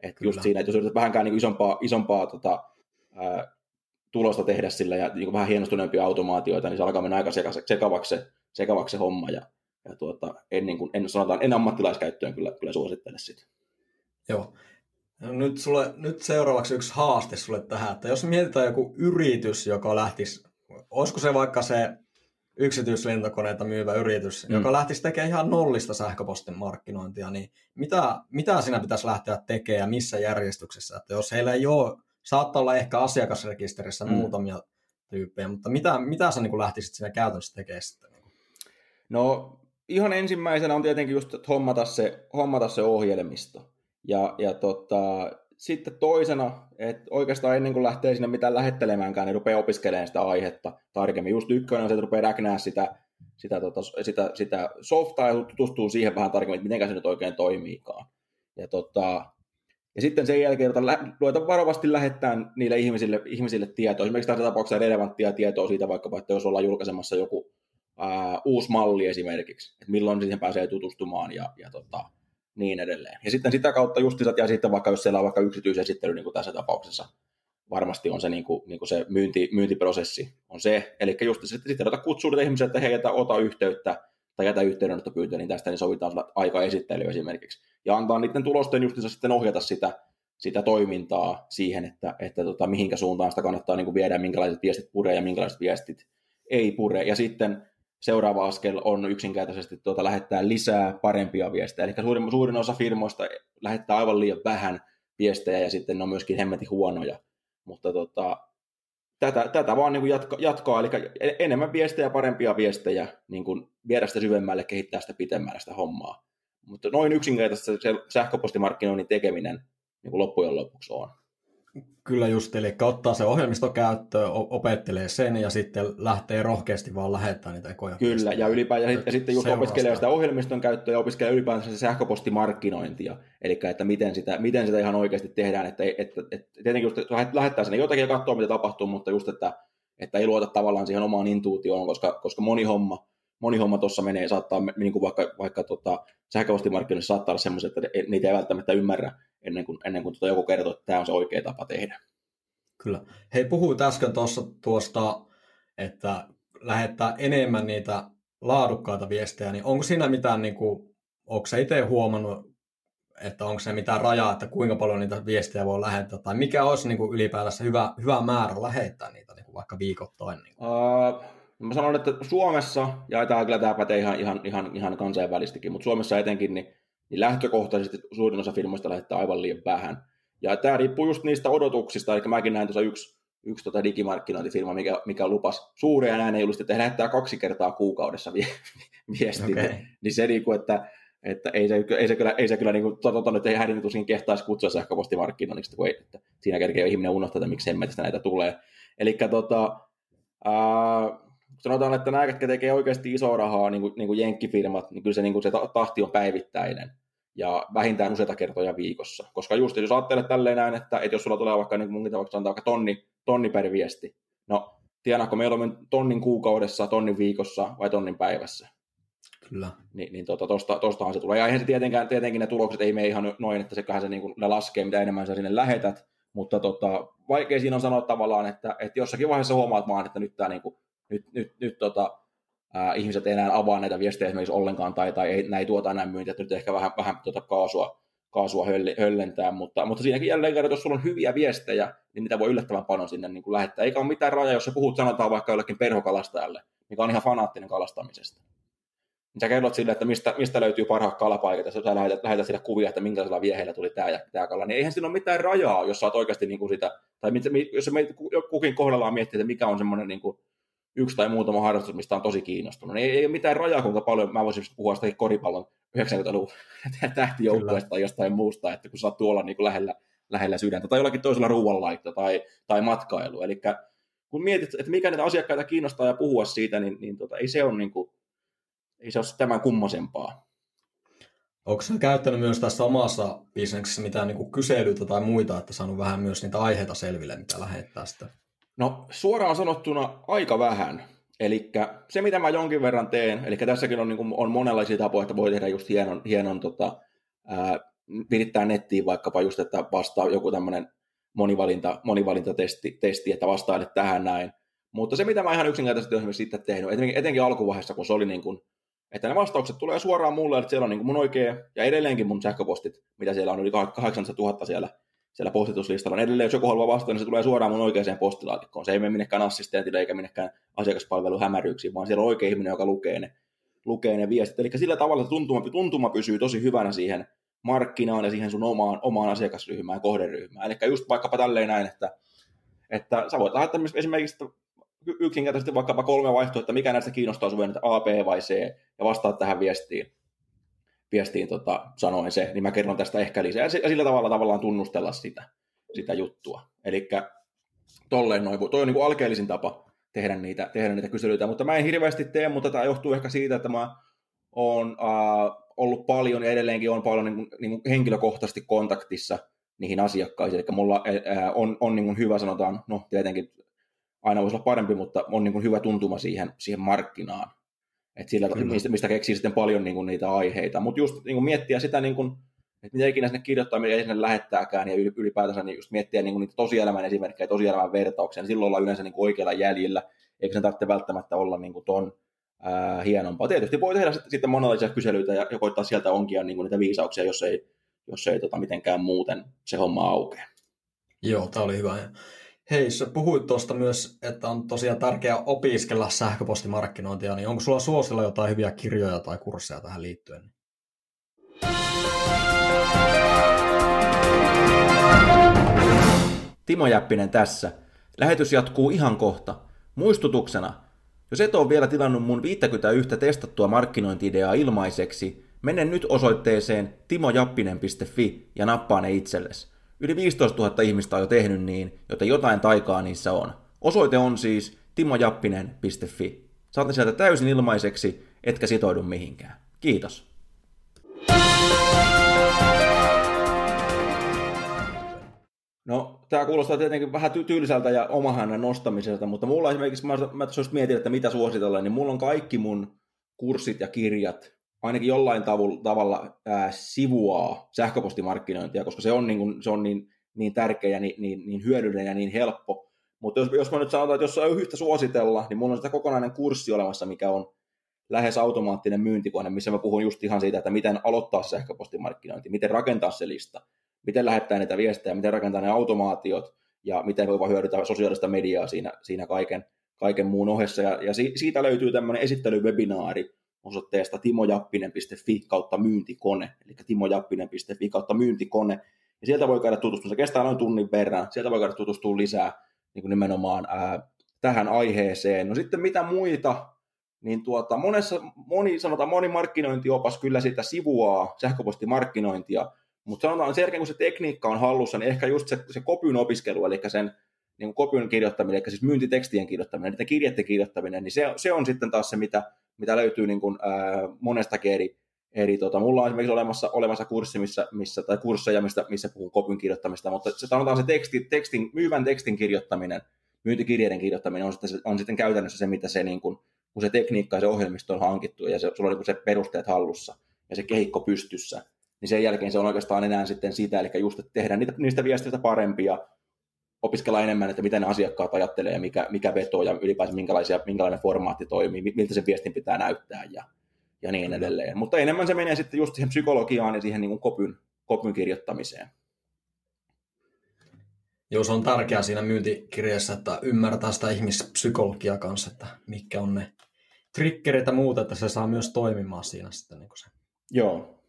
Että just siinä, että jos yrität vähänkään niin isompaa, isompaa tota, ää, tulosta tehdä sillä ja niin vähän hienostuneempia automaatioita, niin se alkaa mennä aika sekavaksi, sekavaksi se homma. Ja, ja tuota, en, niin kuin, en, sanotaan, en ammattilaiskäyttöön kyllä, kyllä suosittele sitä. Joo. No nyt, sulle, nyt seuraavaksi yksi haaste sulle tähän, että jos mietitään joku yritys, joka lähtisi, olisiko se vaikka se yksityislentokoneita myyvä yritys, mm. joka lähtisi tekemään ihan nollista sähköpostin markkinointia, niin mitä, mitä siinä pitäisi lähteä tekemään ja missä järjestyksessä? Että jos heillä ei ole, saattaa olla ehkä asiakasrekisterissä mm. muutamia tyyppejä, mutta mitä, mitä sä niin lähtisit siinä käytännössä tekemään sitten? No ihan ensimmäisenä on tietenkin just hommata se, hommata se ohjelmisto. Ja, ja tota, sitten toisena, että oikeastaan ennen kuin lähtee sinne mitään lähettelemäänkään, niin rupeaa opiskelemaan sitä aihetta tarkemmin. Just ykkönen on se, että rupeaa räknää sitä, sitä, tota, sitä, sitä softaa ja tutustuu siihen vähän tarkemmin, että miten se nyt oikein toimiikaan. Ja, tota, ja sitten sen jälkeen ruveta varovasti lähettää niille ihmisille, ihmisille tietoa. Esimerkiksi tässä tapauksessa relevanttia tietoa siitä vaikkapa, että jos ollaan julkaisemassa joku ää, uusi malli esimerkiksi, että milloin siihen pääsee tutustumaan ja, ja tota, niin edelleen. Ja sitten sitä kautta justisat ja sitten vaikka jos siellä on vaikka yksityisesittely, niin kuin tässä tapauksessa varmasti on se, niin kuin, niin kuin se myynti, myyntiprosessi on se. Eli just sitten, sitten ota kutsua ihmisiä, että hei, jätä, ota yhteyttä tai jätä yhteydenottopyyntö, niin tästä niin sovitaan aika esittely esimerkiksi. Ja antaa niiden tulosten justiinsa sitten ohjata sitä, sitä toimintaa siihen, että, että tota, mihinkä suuntaan sitä kannattaa niin kuin viedä minkälaiset viestit puree ja minkälaiset viestit ei pure. Ja sitten seuraava askel on yksinkertaisesti tuota, lähettää lisää parempia viestejä. Eli suurin, suurin osa firmoista lähettää aivan liian vähän viestejä ja sitten ne on myöskin hemmetin huonoja. Mutta tota, tätä, tätä vaan niin kuin jatka, jatkaa, eli enemmän viestejä, parempia viestejä, niin kuin viedä sitä syvemmälle, kehittää sitä pitemmälle sitä hommaa. Mutta noin yksinkertaisesti se sähköpostimarkkinoinnin tekeminen niin kuin loppujen lopuksi on. Kyllä just, eli ottaa se ohjelmisto käyttöön, opettelee sen ja sitten lähtee rohkeasti vaan lähettämään niitä ekoja. Kyllä, ja ylipäätään ja sitten just opiskelee sitä ohjelmiston käyttöä ja opiskelee ylipäätään se sähköpostimarkkinointia, eli että miten sitä, miten sitä ihan oikeasti tehdään, että, että, että tietenkin just lähettää sinne jotakin ja katsoa, mitä tapahtuu, mutta just, että, että ei luota tavallaan siihen omaan intuutioon, koska, koska moni homma, moni homma tuossa menee, saattaa, niin kuin vaikka, vaikka tota, sähköpostimarkkinoissa saattaa olla semmoiset, että niitä ei välttämättä ymmärrä, ennen kuin, ennen kuin tuota joku kertoo, että tämä on se oikea tapa tehdä. Kyllä. Hei, puhuit äsken tuossa tuosta, että lähettää enemmän niitä laadukkaita viestejä, niin onko siinä mitään, niin kuin, onko se itse huomannut, että onko se mitään rajaa, että kuinka paljon niitä viestejä voi lähettää, tai mikä olisi niin kuin ylipäätänsä hyvä, hyvä määrä lähettää niitä niin kuin vaikka viikoittain? Niin kuin? Uh, mä sanon, että Suomessa, ja tämä kyllä tämä pätee ihan, ihan, ihan, ihan kansainvälistikin, mutta Suomessa etenkin, niin niin lähtökohtaisesti suurin osa firmoista lähettää aivan liian vähän. Ja tämä riippuu just niistä odotuksista, eli mäkin näin tuossa yksi, yksi tota digimarkkinointifirma, mikä, mikä lupas suuria näin ei ollut, että lähettää kaksi kertaa kuukaudessa *laughs* viestiä. Okay. Niin se, niin kuin, että, että ei se, ei se kyllä, ei se kyllä niin kuin, totta, että ei hänen tuskin kehtaisi kutsua sähköpostimarkkinoinniksi, kun ei, että siinä kerkee ihminen unohtaa, että miksi hemmetistä näitä tulee. Eli tota, ää, sanotaan, että nämä, jotka tekee oikeasti isoa rahaa, niin kuin, niin kuin jenkkifirmat, niin kyllä se, niin kuin se tahti on päivittäinen ja vähintään useita kertoja viikossa. Koska just jos ajattelet tälleen näin, että, että jos sulla tulee vaikka, niin mun vaikka sanotaan vaikka tonni, tonni per viesti, no tienaako meillä on tonnin kuukaudessa, tonnin viikossa vai tonnin päivässä? Kyllä. Ni, niin tota, tosta, tostahan se tulee. Ja eihän se tietenkään, tietenkin ne tulokset ei mene ihan noin, että seköhän se niin kuin, ne laskee, mitä enemmän sä sinne lähetät, mutta tota, vaikea siinä on sanoa tavallaan, että, että jossakin vaiheessa huomaat vaan, että nyt tämä niin kuin, nyt, nyt, nyt tota, ää, ihmiset ei enää avaa näitä viestejä esimerkiksi ollenkaan, tai, tai ei, näin tuota enää myyntiä, että nyt ehkä vähän, vähän tuota kaasua, kaasua höllentää, mutta, mutta siinäkin jälleen kerran, jos sulla on hyviä viestejä, niin niitä voi yllättävän paljon sinne niin kuin lähettää. Eikä ole mitään rajaa, jos sä puhut, sanotaan vaikka jollekin perhokalastajalle, mikä on ihan fanaattinen kalastamisesta. Niin sä kerrot sille, että mistä, mistä löytyy parhaat kalapaikat, ja sä lähetät, lähetät sille kuvia, että minkälaisella vieheillä tuli tämä ja tämä kala, niin eihän siinä ole mitään rajaa, jos sä oot oikeasti niin kuin sitä, tai mit, jos me kukin kohdallaan miettii, että mikä on semmoinen niin kuin, yksi tai muutama harrastus, mistä on tosi kiinnostunut. Niin ei, ei ole mitään rajaa, kuinka paljon mä voisin puhua sitä koripallon 90-luvun tähtijoukkueesta tai jostain muusta, että kun sattuu olla niin kuin lähellä, lähellä sydäntä, tai jollakin toisella ruoanlaitto tai, tai matkailu. Eli kun mietit, että mikä näitä asiakkaita kiinnostaa ja puhua siitä, niin, niin tota, ei se ole niin kuin, ei se ole tämän kummosempaa. Onko sä käyttänyt myös tässä omassa bisneksessä mitään niin kyselyitä tai muita, että saanut vähän myös niitä aiheita selville, mitä lähettää sitä? No suoraan sanottuna aika vähän. Eli se, mitä mä jonkin verran teen, eli tässäkin on, niin kuin, on monenlaisia tapoja, että voi tehdä just hienon, hienon tota, ää, virittää nettiin vaikkapa just, että vastaa joku tämmöinen monivalinta, monivalintatesti, testi, että vastailet tähän näin. Mutta se, mitä mä ihan yksinkertaisesti olen sitten tehnyt, etenkin, etenkin alkuvaiheessa, kun se oli niin kuin, että ne vastaukset tulee suoraan mulle, että siellä on niin kuin mun oikea, ja edelleenkin mun sähköpostit, mitä siellä on yli 800 000 siellä, siellä postituslistalla, on edelleen, jos joku haluaa vastata, niin se tulee suoraan mun oikeaan postilaatikkoon. Se ei mene minnekään assistentille eikä minnekään asiakaspalvelun hämäryyksiin, vaan siellä on oikea ihminen, joka lukee ne, lukee ne viestit. Eli sillä tavalla se tuntuma, tuntuma pysyy tosi hyvänä siihen markkinaan ja siihen sun omaan, omaan asiakasryhmään, kohderyhmään. Eli just vaikkapa tälleen näin, että, että sä voit lähettää esimerkiksi yksinkertaisesti vaikkapa kolme vaihtoehtoa, mikä näistä kiinnostaa sinua, A, B vai C, ja vastaat tähän viestiin, viestiin tota, sanoen se, niin mä kerron tästä ehkä lisää, ja sillä tavalla tavallaan tunnustella sitä, sitä juttua. Eli tolleen noin, toi on niin kuin alkeellisin tapa tehdä niitä, tehdä niitä kyselyitä, mutta mä en hirveästi tee, mutta tämä johtuu ehkä siitä, että mä oon äh, ollut paljon ja edelleenkin on paljon niin kuin, niin kuin henkilökohtaisesti kontaktissa niihin asiakkaisiin, eli mulla ää, on, on niin kuin hyvä, sanotaan, no tietenkin aina voisi olla parempi, mutta on niin kuin hyvä tuntuma siihen, siihen markkinaan. Et sillä, mistä, mistä keksii sitten paljon niin kuin niitä aiheita. Mutta just niin kuin miettiä sitä, niin kuin, että mitä ikinä sinne kirjoittaa, mitä sinne lähettääkään, ja ylipäätänsä niin just miettiä niin kuin niitä tosielämän esimerkkejä, tosielämän vertauksia, niin silloin ollaan yleensä niin kuin oikealla jäljellä, eikä sen tarvitse välttämättä olla niin kuin ton ää, hienompaa. Tietysti voi tehdä sitten, sitten monenlaisia kyselyitä ja, ja koittaa sieltä onkia niin kuin niitä viisauksia, jos ei, jos ei tota, mitenkään muuten se homma aukea. Joo, tämä oli hyvä. Hei, sä puhuit tuosta myös, että on tosiaan tärkeää opiskella sähköpostimarkkinointia, niin onko sulla suosilla jotain hyviä kirjoja tai kursseja tähän liittyen? Timo Jäppinen tässä. Lähetys jatkuu ihan kohta. Muistutuksena, jos et ole vielä tilannut mun 51 testattua markkinointi-ideaa ilmaiseksi, mene nyt osoitteeseen timojappinen.fi ja nappaa ne itsellesi. Yli 15 000 ihmistä on jo tehnyt niin, joten jotain taikaa niissä on. Osoite on siis timojappinen.fi. Saat ne sieltä täysin ilmaiseksi, etkä sitoudu mihinkään. Kiitos. No, tämä kuulostaa tietenkin vähän tyyliseltä ja omahannan nostamiselta, mutta mulla esimerkiksi, mä, mä jos mietin, että mitä suositellaan, niin mulla on kaikki mun kurssit ja kirjat ainakin jollain tavulla, tavalla ää, sivuaa sähköpostimarkkinointia, koska se on, niin, kuin, se on niin, niin tärkeä niin, niin, niin hyödyllinen ja niin helppo. Mutta jos, jos mä nyt sanotaan, että jos on yhtä suositella, niin mulla on sitä kokonainen kurssi olemassa, mikä on lähes automaattinen myyntikone, missä mä puhun just ihan siitä, että miten aloittaa sähköpostimarkkinointi, miten rakentaa se lista, miten lähettää niitä viestejä, miten rakentaa ne automaatiot ja miten voi hyödyntää sosiaalista mediaa siinä, siinä kaiken, kaiken muun ohessa. Ja, ja siitä löytyy tämmöinen esittelywebinaari, osoitteesta timojappinen.fi kautta myyntikone, eli timojappinen.fi kautta myyntikone, ja sieltä voi käydä tutustua, se kestää noin tunnin verran, sieltä voi käydä tutustua lisää niin kuin nimenomaan ää, tähän aiheeseen. No sitten mitä muita, niin tuota, monessa, moni, sanotaan moni markkinointiopas kyllä sitä sivuaa sähköpostimarkkinointia, mutta sanotaan sen jälkeen, kun se tekniikka on hallussa, niin ehkä just se, se kopyn opiskelu, eli sen niin kopyn kirjoittaminen, eli siis myyntitekstien kirjoittaminen, niiden kirjeiden kirjoittaminen, niin se, se on sitten taas se, mitä, mitä löytyy niin kuin, ää, monestakin eri, eri tota, mulla on esimerkiksi olemassa, olemassa kurssi, missä, missä, tai kursseja, missä, missä puhun kopyn kirjoittamista, mutta se sanotaan se teksti, tekstin, myyvän tekstin kirjoittaminen, myyntikirjeiden kirjoittaminen on sitten, on sitten käytännössä se, mitä se, niin kuin, kun se tekniikka ja se ohjelmisto on hankittu ja se, sulla on niin se perusteet hallussa ja se kehikko pystyssä, niin sen jälkeen se on oikeastaan enää sitten sitä, eli just, että tehdään niitä, niistä viesteistä parempia, opiskella enemmän, että miten ne asiakkaat ajattelee ja mikä, mikä vetoo ja ylipäänsä minkälaisia, minkälainen formaatti toimii, miltä sen viestin pitää näyttää ja, ja niin edelleen. Mutta enemmän se menee sitten just siihen psykologiaan ja siihen niin kuin kopyn, kopyn kirjoittamiseen. Joo, se on tärkeää siinä myyntikirjassa, että ymmärtää sitä ihmispsykologiaa kanssa, että mitkä on ne triggerit ja muuta, että se saa myös toimimaan siinä sitten. Niin se. Joo,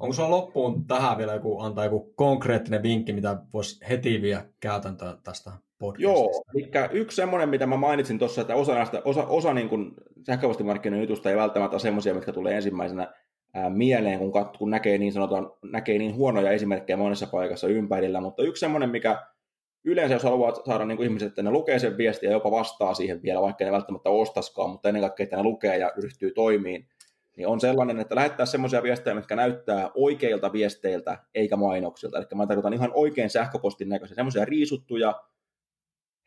Onko sulla loppuun tähän vielä joku, antaa joku konkreettinen vinkki, mitä voisi heti viedä käytäntöön tästä podcastista? Joo, eli yksi semmoinen, mitä mä mainitsin tuossa, että osa, näistä, osa, osa niin kuin sähköpostimarkkinoiden jutusta ei välttämättä ole semmoisia, mitkä tulee ensimmäisenä mieleen, kun, kat, kun näkee, niin sanotaan, näkee niin huonoja esimerkkejä monessa paikassa ympärillä, mutta yksi semmoinen, mikä yleensä jos haluaa saada niin kuin ihmiset, että ne lukee sen viestiä ja jopa vastaa siihen vielä, vaikka ne välttämättä ostaskaan, mutta ennen kaikkea, että ne lukee ja ryhtyy toimiin, niin on sellainen, että lähettää semmoisia viestejä, mitkä näyttää oikeilta viesteiltä eikä mainoksilta. Eli mä tarkoitan ihan oikein sähköpostin näköisiä, semmoisia riisuttuja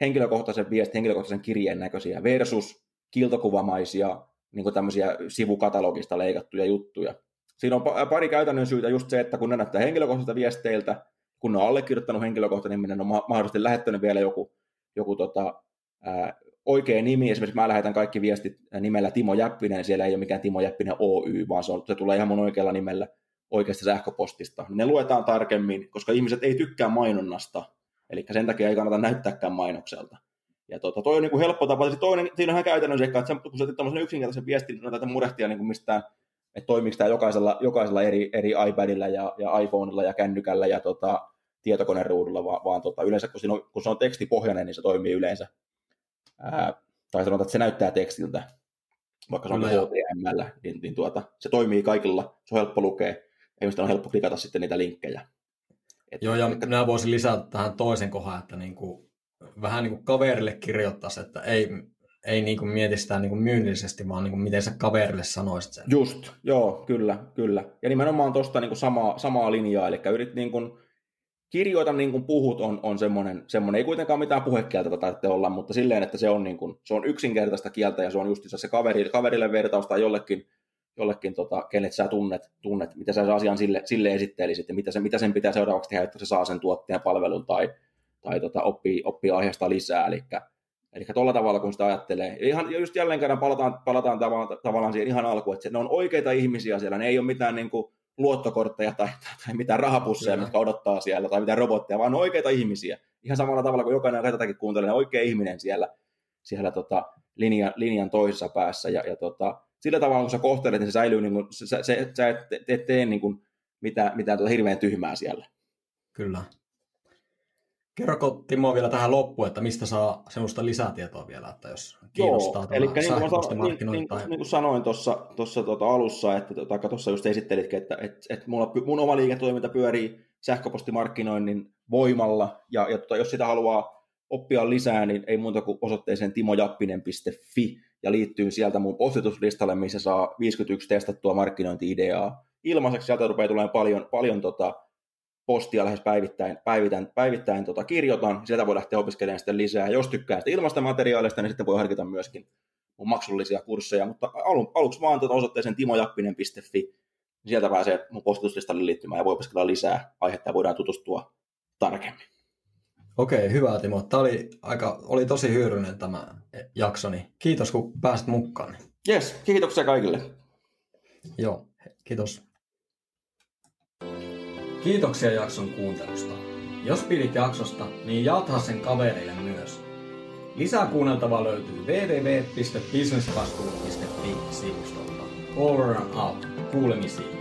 henkilökohtaisen viestin, henkilökohtaisen kirjeen näköisiä versus kiltokuvamaisia niin tämmöisiä sivukatalogista leikattuja juttuja. Siinä on pari käytännön syytä just se, että kun ne näyttää henkilökohtaisilta viesteiltä, kun ne on allekirjoittanut henkilökohtainen, niin on mahdollisesti lähettänyt vielä joku, joku tota, ää, oikea nimi. Esimerkiksi mä lähetän kaikki viestit nimellä Timo Jäppinen, siellä ei ole mikään Timo Jäppinen Oy, vaan se, on, se tulee ihan mun oikealla nimellä oikeasta sähköpostista. Ne luetaan tarkemmin, koska ihmiset ei tykkää mainonnasta, eli sen takia ei kannata näyttääkään mainokselta. Ja tota, toi on niin kuin helppo tapa. Sitten toinen, siinä on ihan käytännön seikka, että kun sä teet tämmöisen yksinkertaisen viestin, niin tätä murehtia niin kuin mistään, että toimiiko tämä jokaisella, jokaisella eri, eri iPadilla ja, ja iPhoneilla ja kännykällä ja tota, tietokoneruudulla, vaan, vaan tota, yleensä kun, on, kun se on tekstipohjainen, niin se toimii yleensä. Ää, tai sanotaan, että se näyttää tekstiltä, vaikka se on HTML, niin, niin tuota, se toimii kaikilla, se on helppo lukea, ihmisten on helppo klikata sitten niitä linkkejä. Et, Joo, ja että... minä voisin lisätä tähän toisen kohdan, että niin kuin, vähän niin kuin kaverille kirjoittaisi, että ei, ei niin kuin mieti sitä niin kuin myynnillisesti, vaan niin kuin miten sä kaverille sanoisit sen. Just, joo, kyllä, kyllä. Ja nimenomaan tuosta niin kuin samaa, samaa linjaa, eli yrit niin kuin, kirjoita niin kuin puhut on, on semmoinen, semmoinen, ei kuitenkaan mitään puhekieltä tarvitse olla, mutta silleen, että se on, niin kuin, se on yksinkertaista kieltä ja se on just se kaveri, kaverille vertaus tai jollekin, jollekin tota, kenet sä tunnet, tunnet, mitä sä asian sille, sille esittelisit ja mitä, se, mitä sen pitää seuraavaksi tehdä, että se saa sen tuotteen palvelun tai, tai tota, oppii, oppii aiheesta lisää. Eli, eli tuolla tavalla, kun sitä ajattelee. Ja just jälleen kerran palataan, palataan tavallaan, tavallaan siihen ihan alkuun, että ne on oikeita ihmisiä siellä, ne ei ole mitään niin kuin, luottokortteja tai, tai mitään rahapusseja, Kyllä. mitkä odottaa siellä, tai mitään robotteja, vaan oikeita ihmisiä. Ihan samalla tavalla kuin jokainen, joka tätäkin kuuntelee, oikea ihminen siellä, siellä tota, linjan, linjan toisessa päässä. Ja, ja tota, sillä tavalla, kun sä kohtelet, niin se säilyy, niin kuin, sä, se, sä et tee, tee niin kuin, mitään, mitään tota hirveän tyhmää siellä. Kyllä. Kerroko Timo vielä tähän loppuun, että mistä saa semmoista lisätietoa vielä, että jos kiinnostaa Joo, eli niin kuin, niin, niin, tai... niin kuin sanoin tuossa, tuossa tuota alussa, että tai tuossa just esittelitkin, että että että mulla, mun oma liiketoiminta pyörii sähköpostimarkkinoinnin voimalla, ja, ja tota, jos sitä haluaa oppia lisää, niin ei muuta kuin osoitteeseen timojappinen.fi, ja liittyy sieltä mun postituslistalle, missä saa 51 testattua markkinointi-ideaa. Ilmaiseksi sieltä rupeaa tulemaan paljon, paljon tota, postia lähes päivittäin, päivittäin, päivittäin tota, kirjoitan, sieltä voi lähteä opiskelemaan sitten lisää. Jos tykkää sitä ilmasta materiaalista, niin sitten voi harkita myöskin mun maksullisia kursseja, mutta alun, aluksi vaan tuota osoitteeseen timojappinen.fi, sieltä pääsee mun postituslistalle liittymään ja voi opiskella lisää aihetta ja voidaan tutustua tarkemmin. Okei, hyvä Timo. Tämä oli, aika, oli tosi hyödyllinen tämä jakso, niin kiitos kun pääsit mukaan. Yes, kiitoksia kaikille. Joo, kiitos. Kiitoksia jakson kuuntelusta. Jos pidit jaksosta, niin jaatha sen kavereille myös. Lisää kuunneltavaa löytyy www.businessvastuulla.fi sivustolta. Over and out. Kuulemisiin.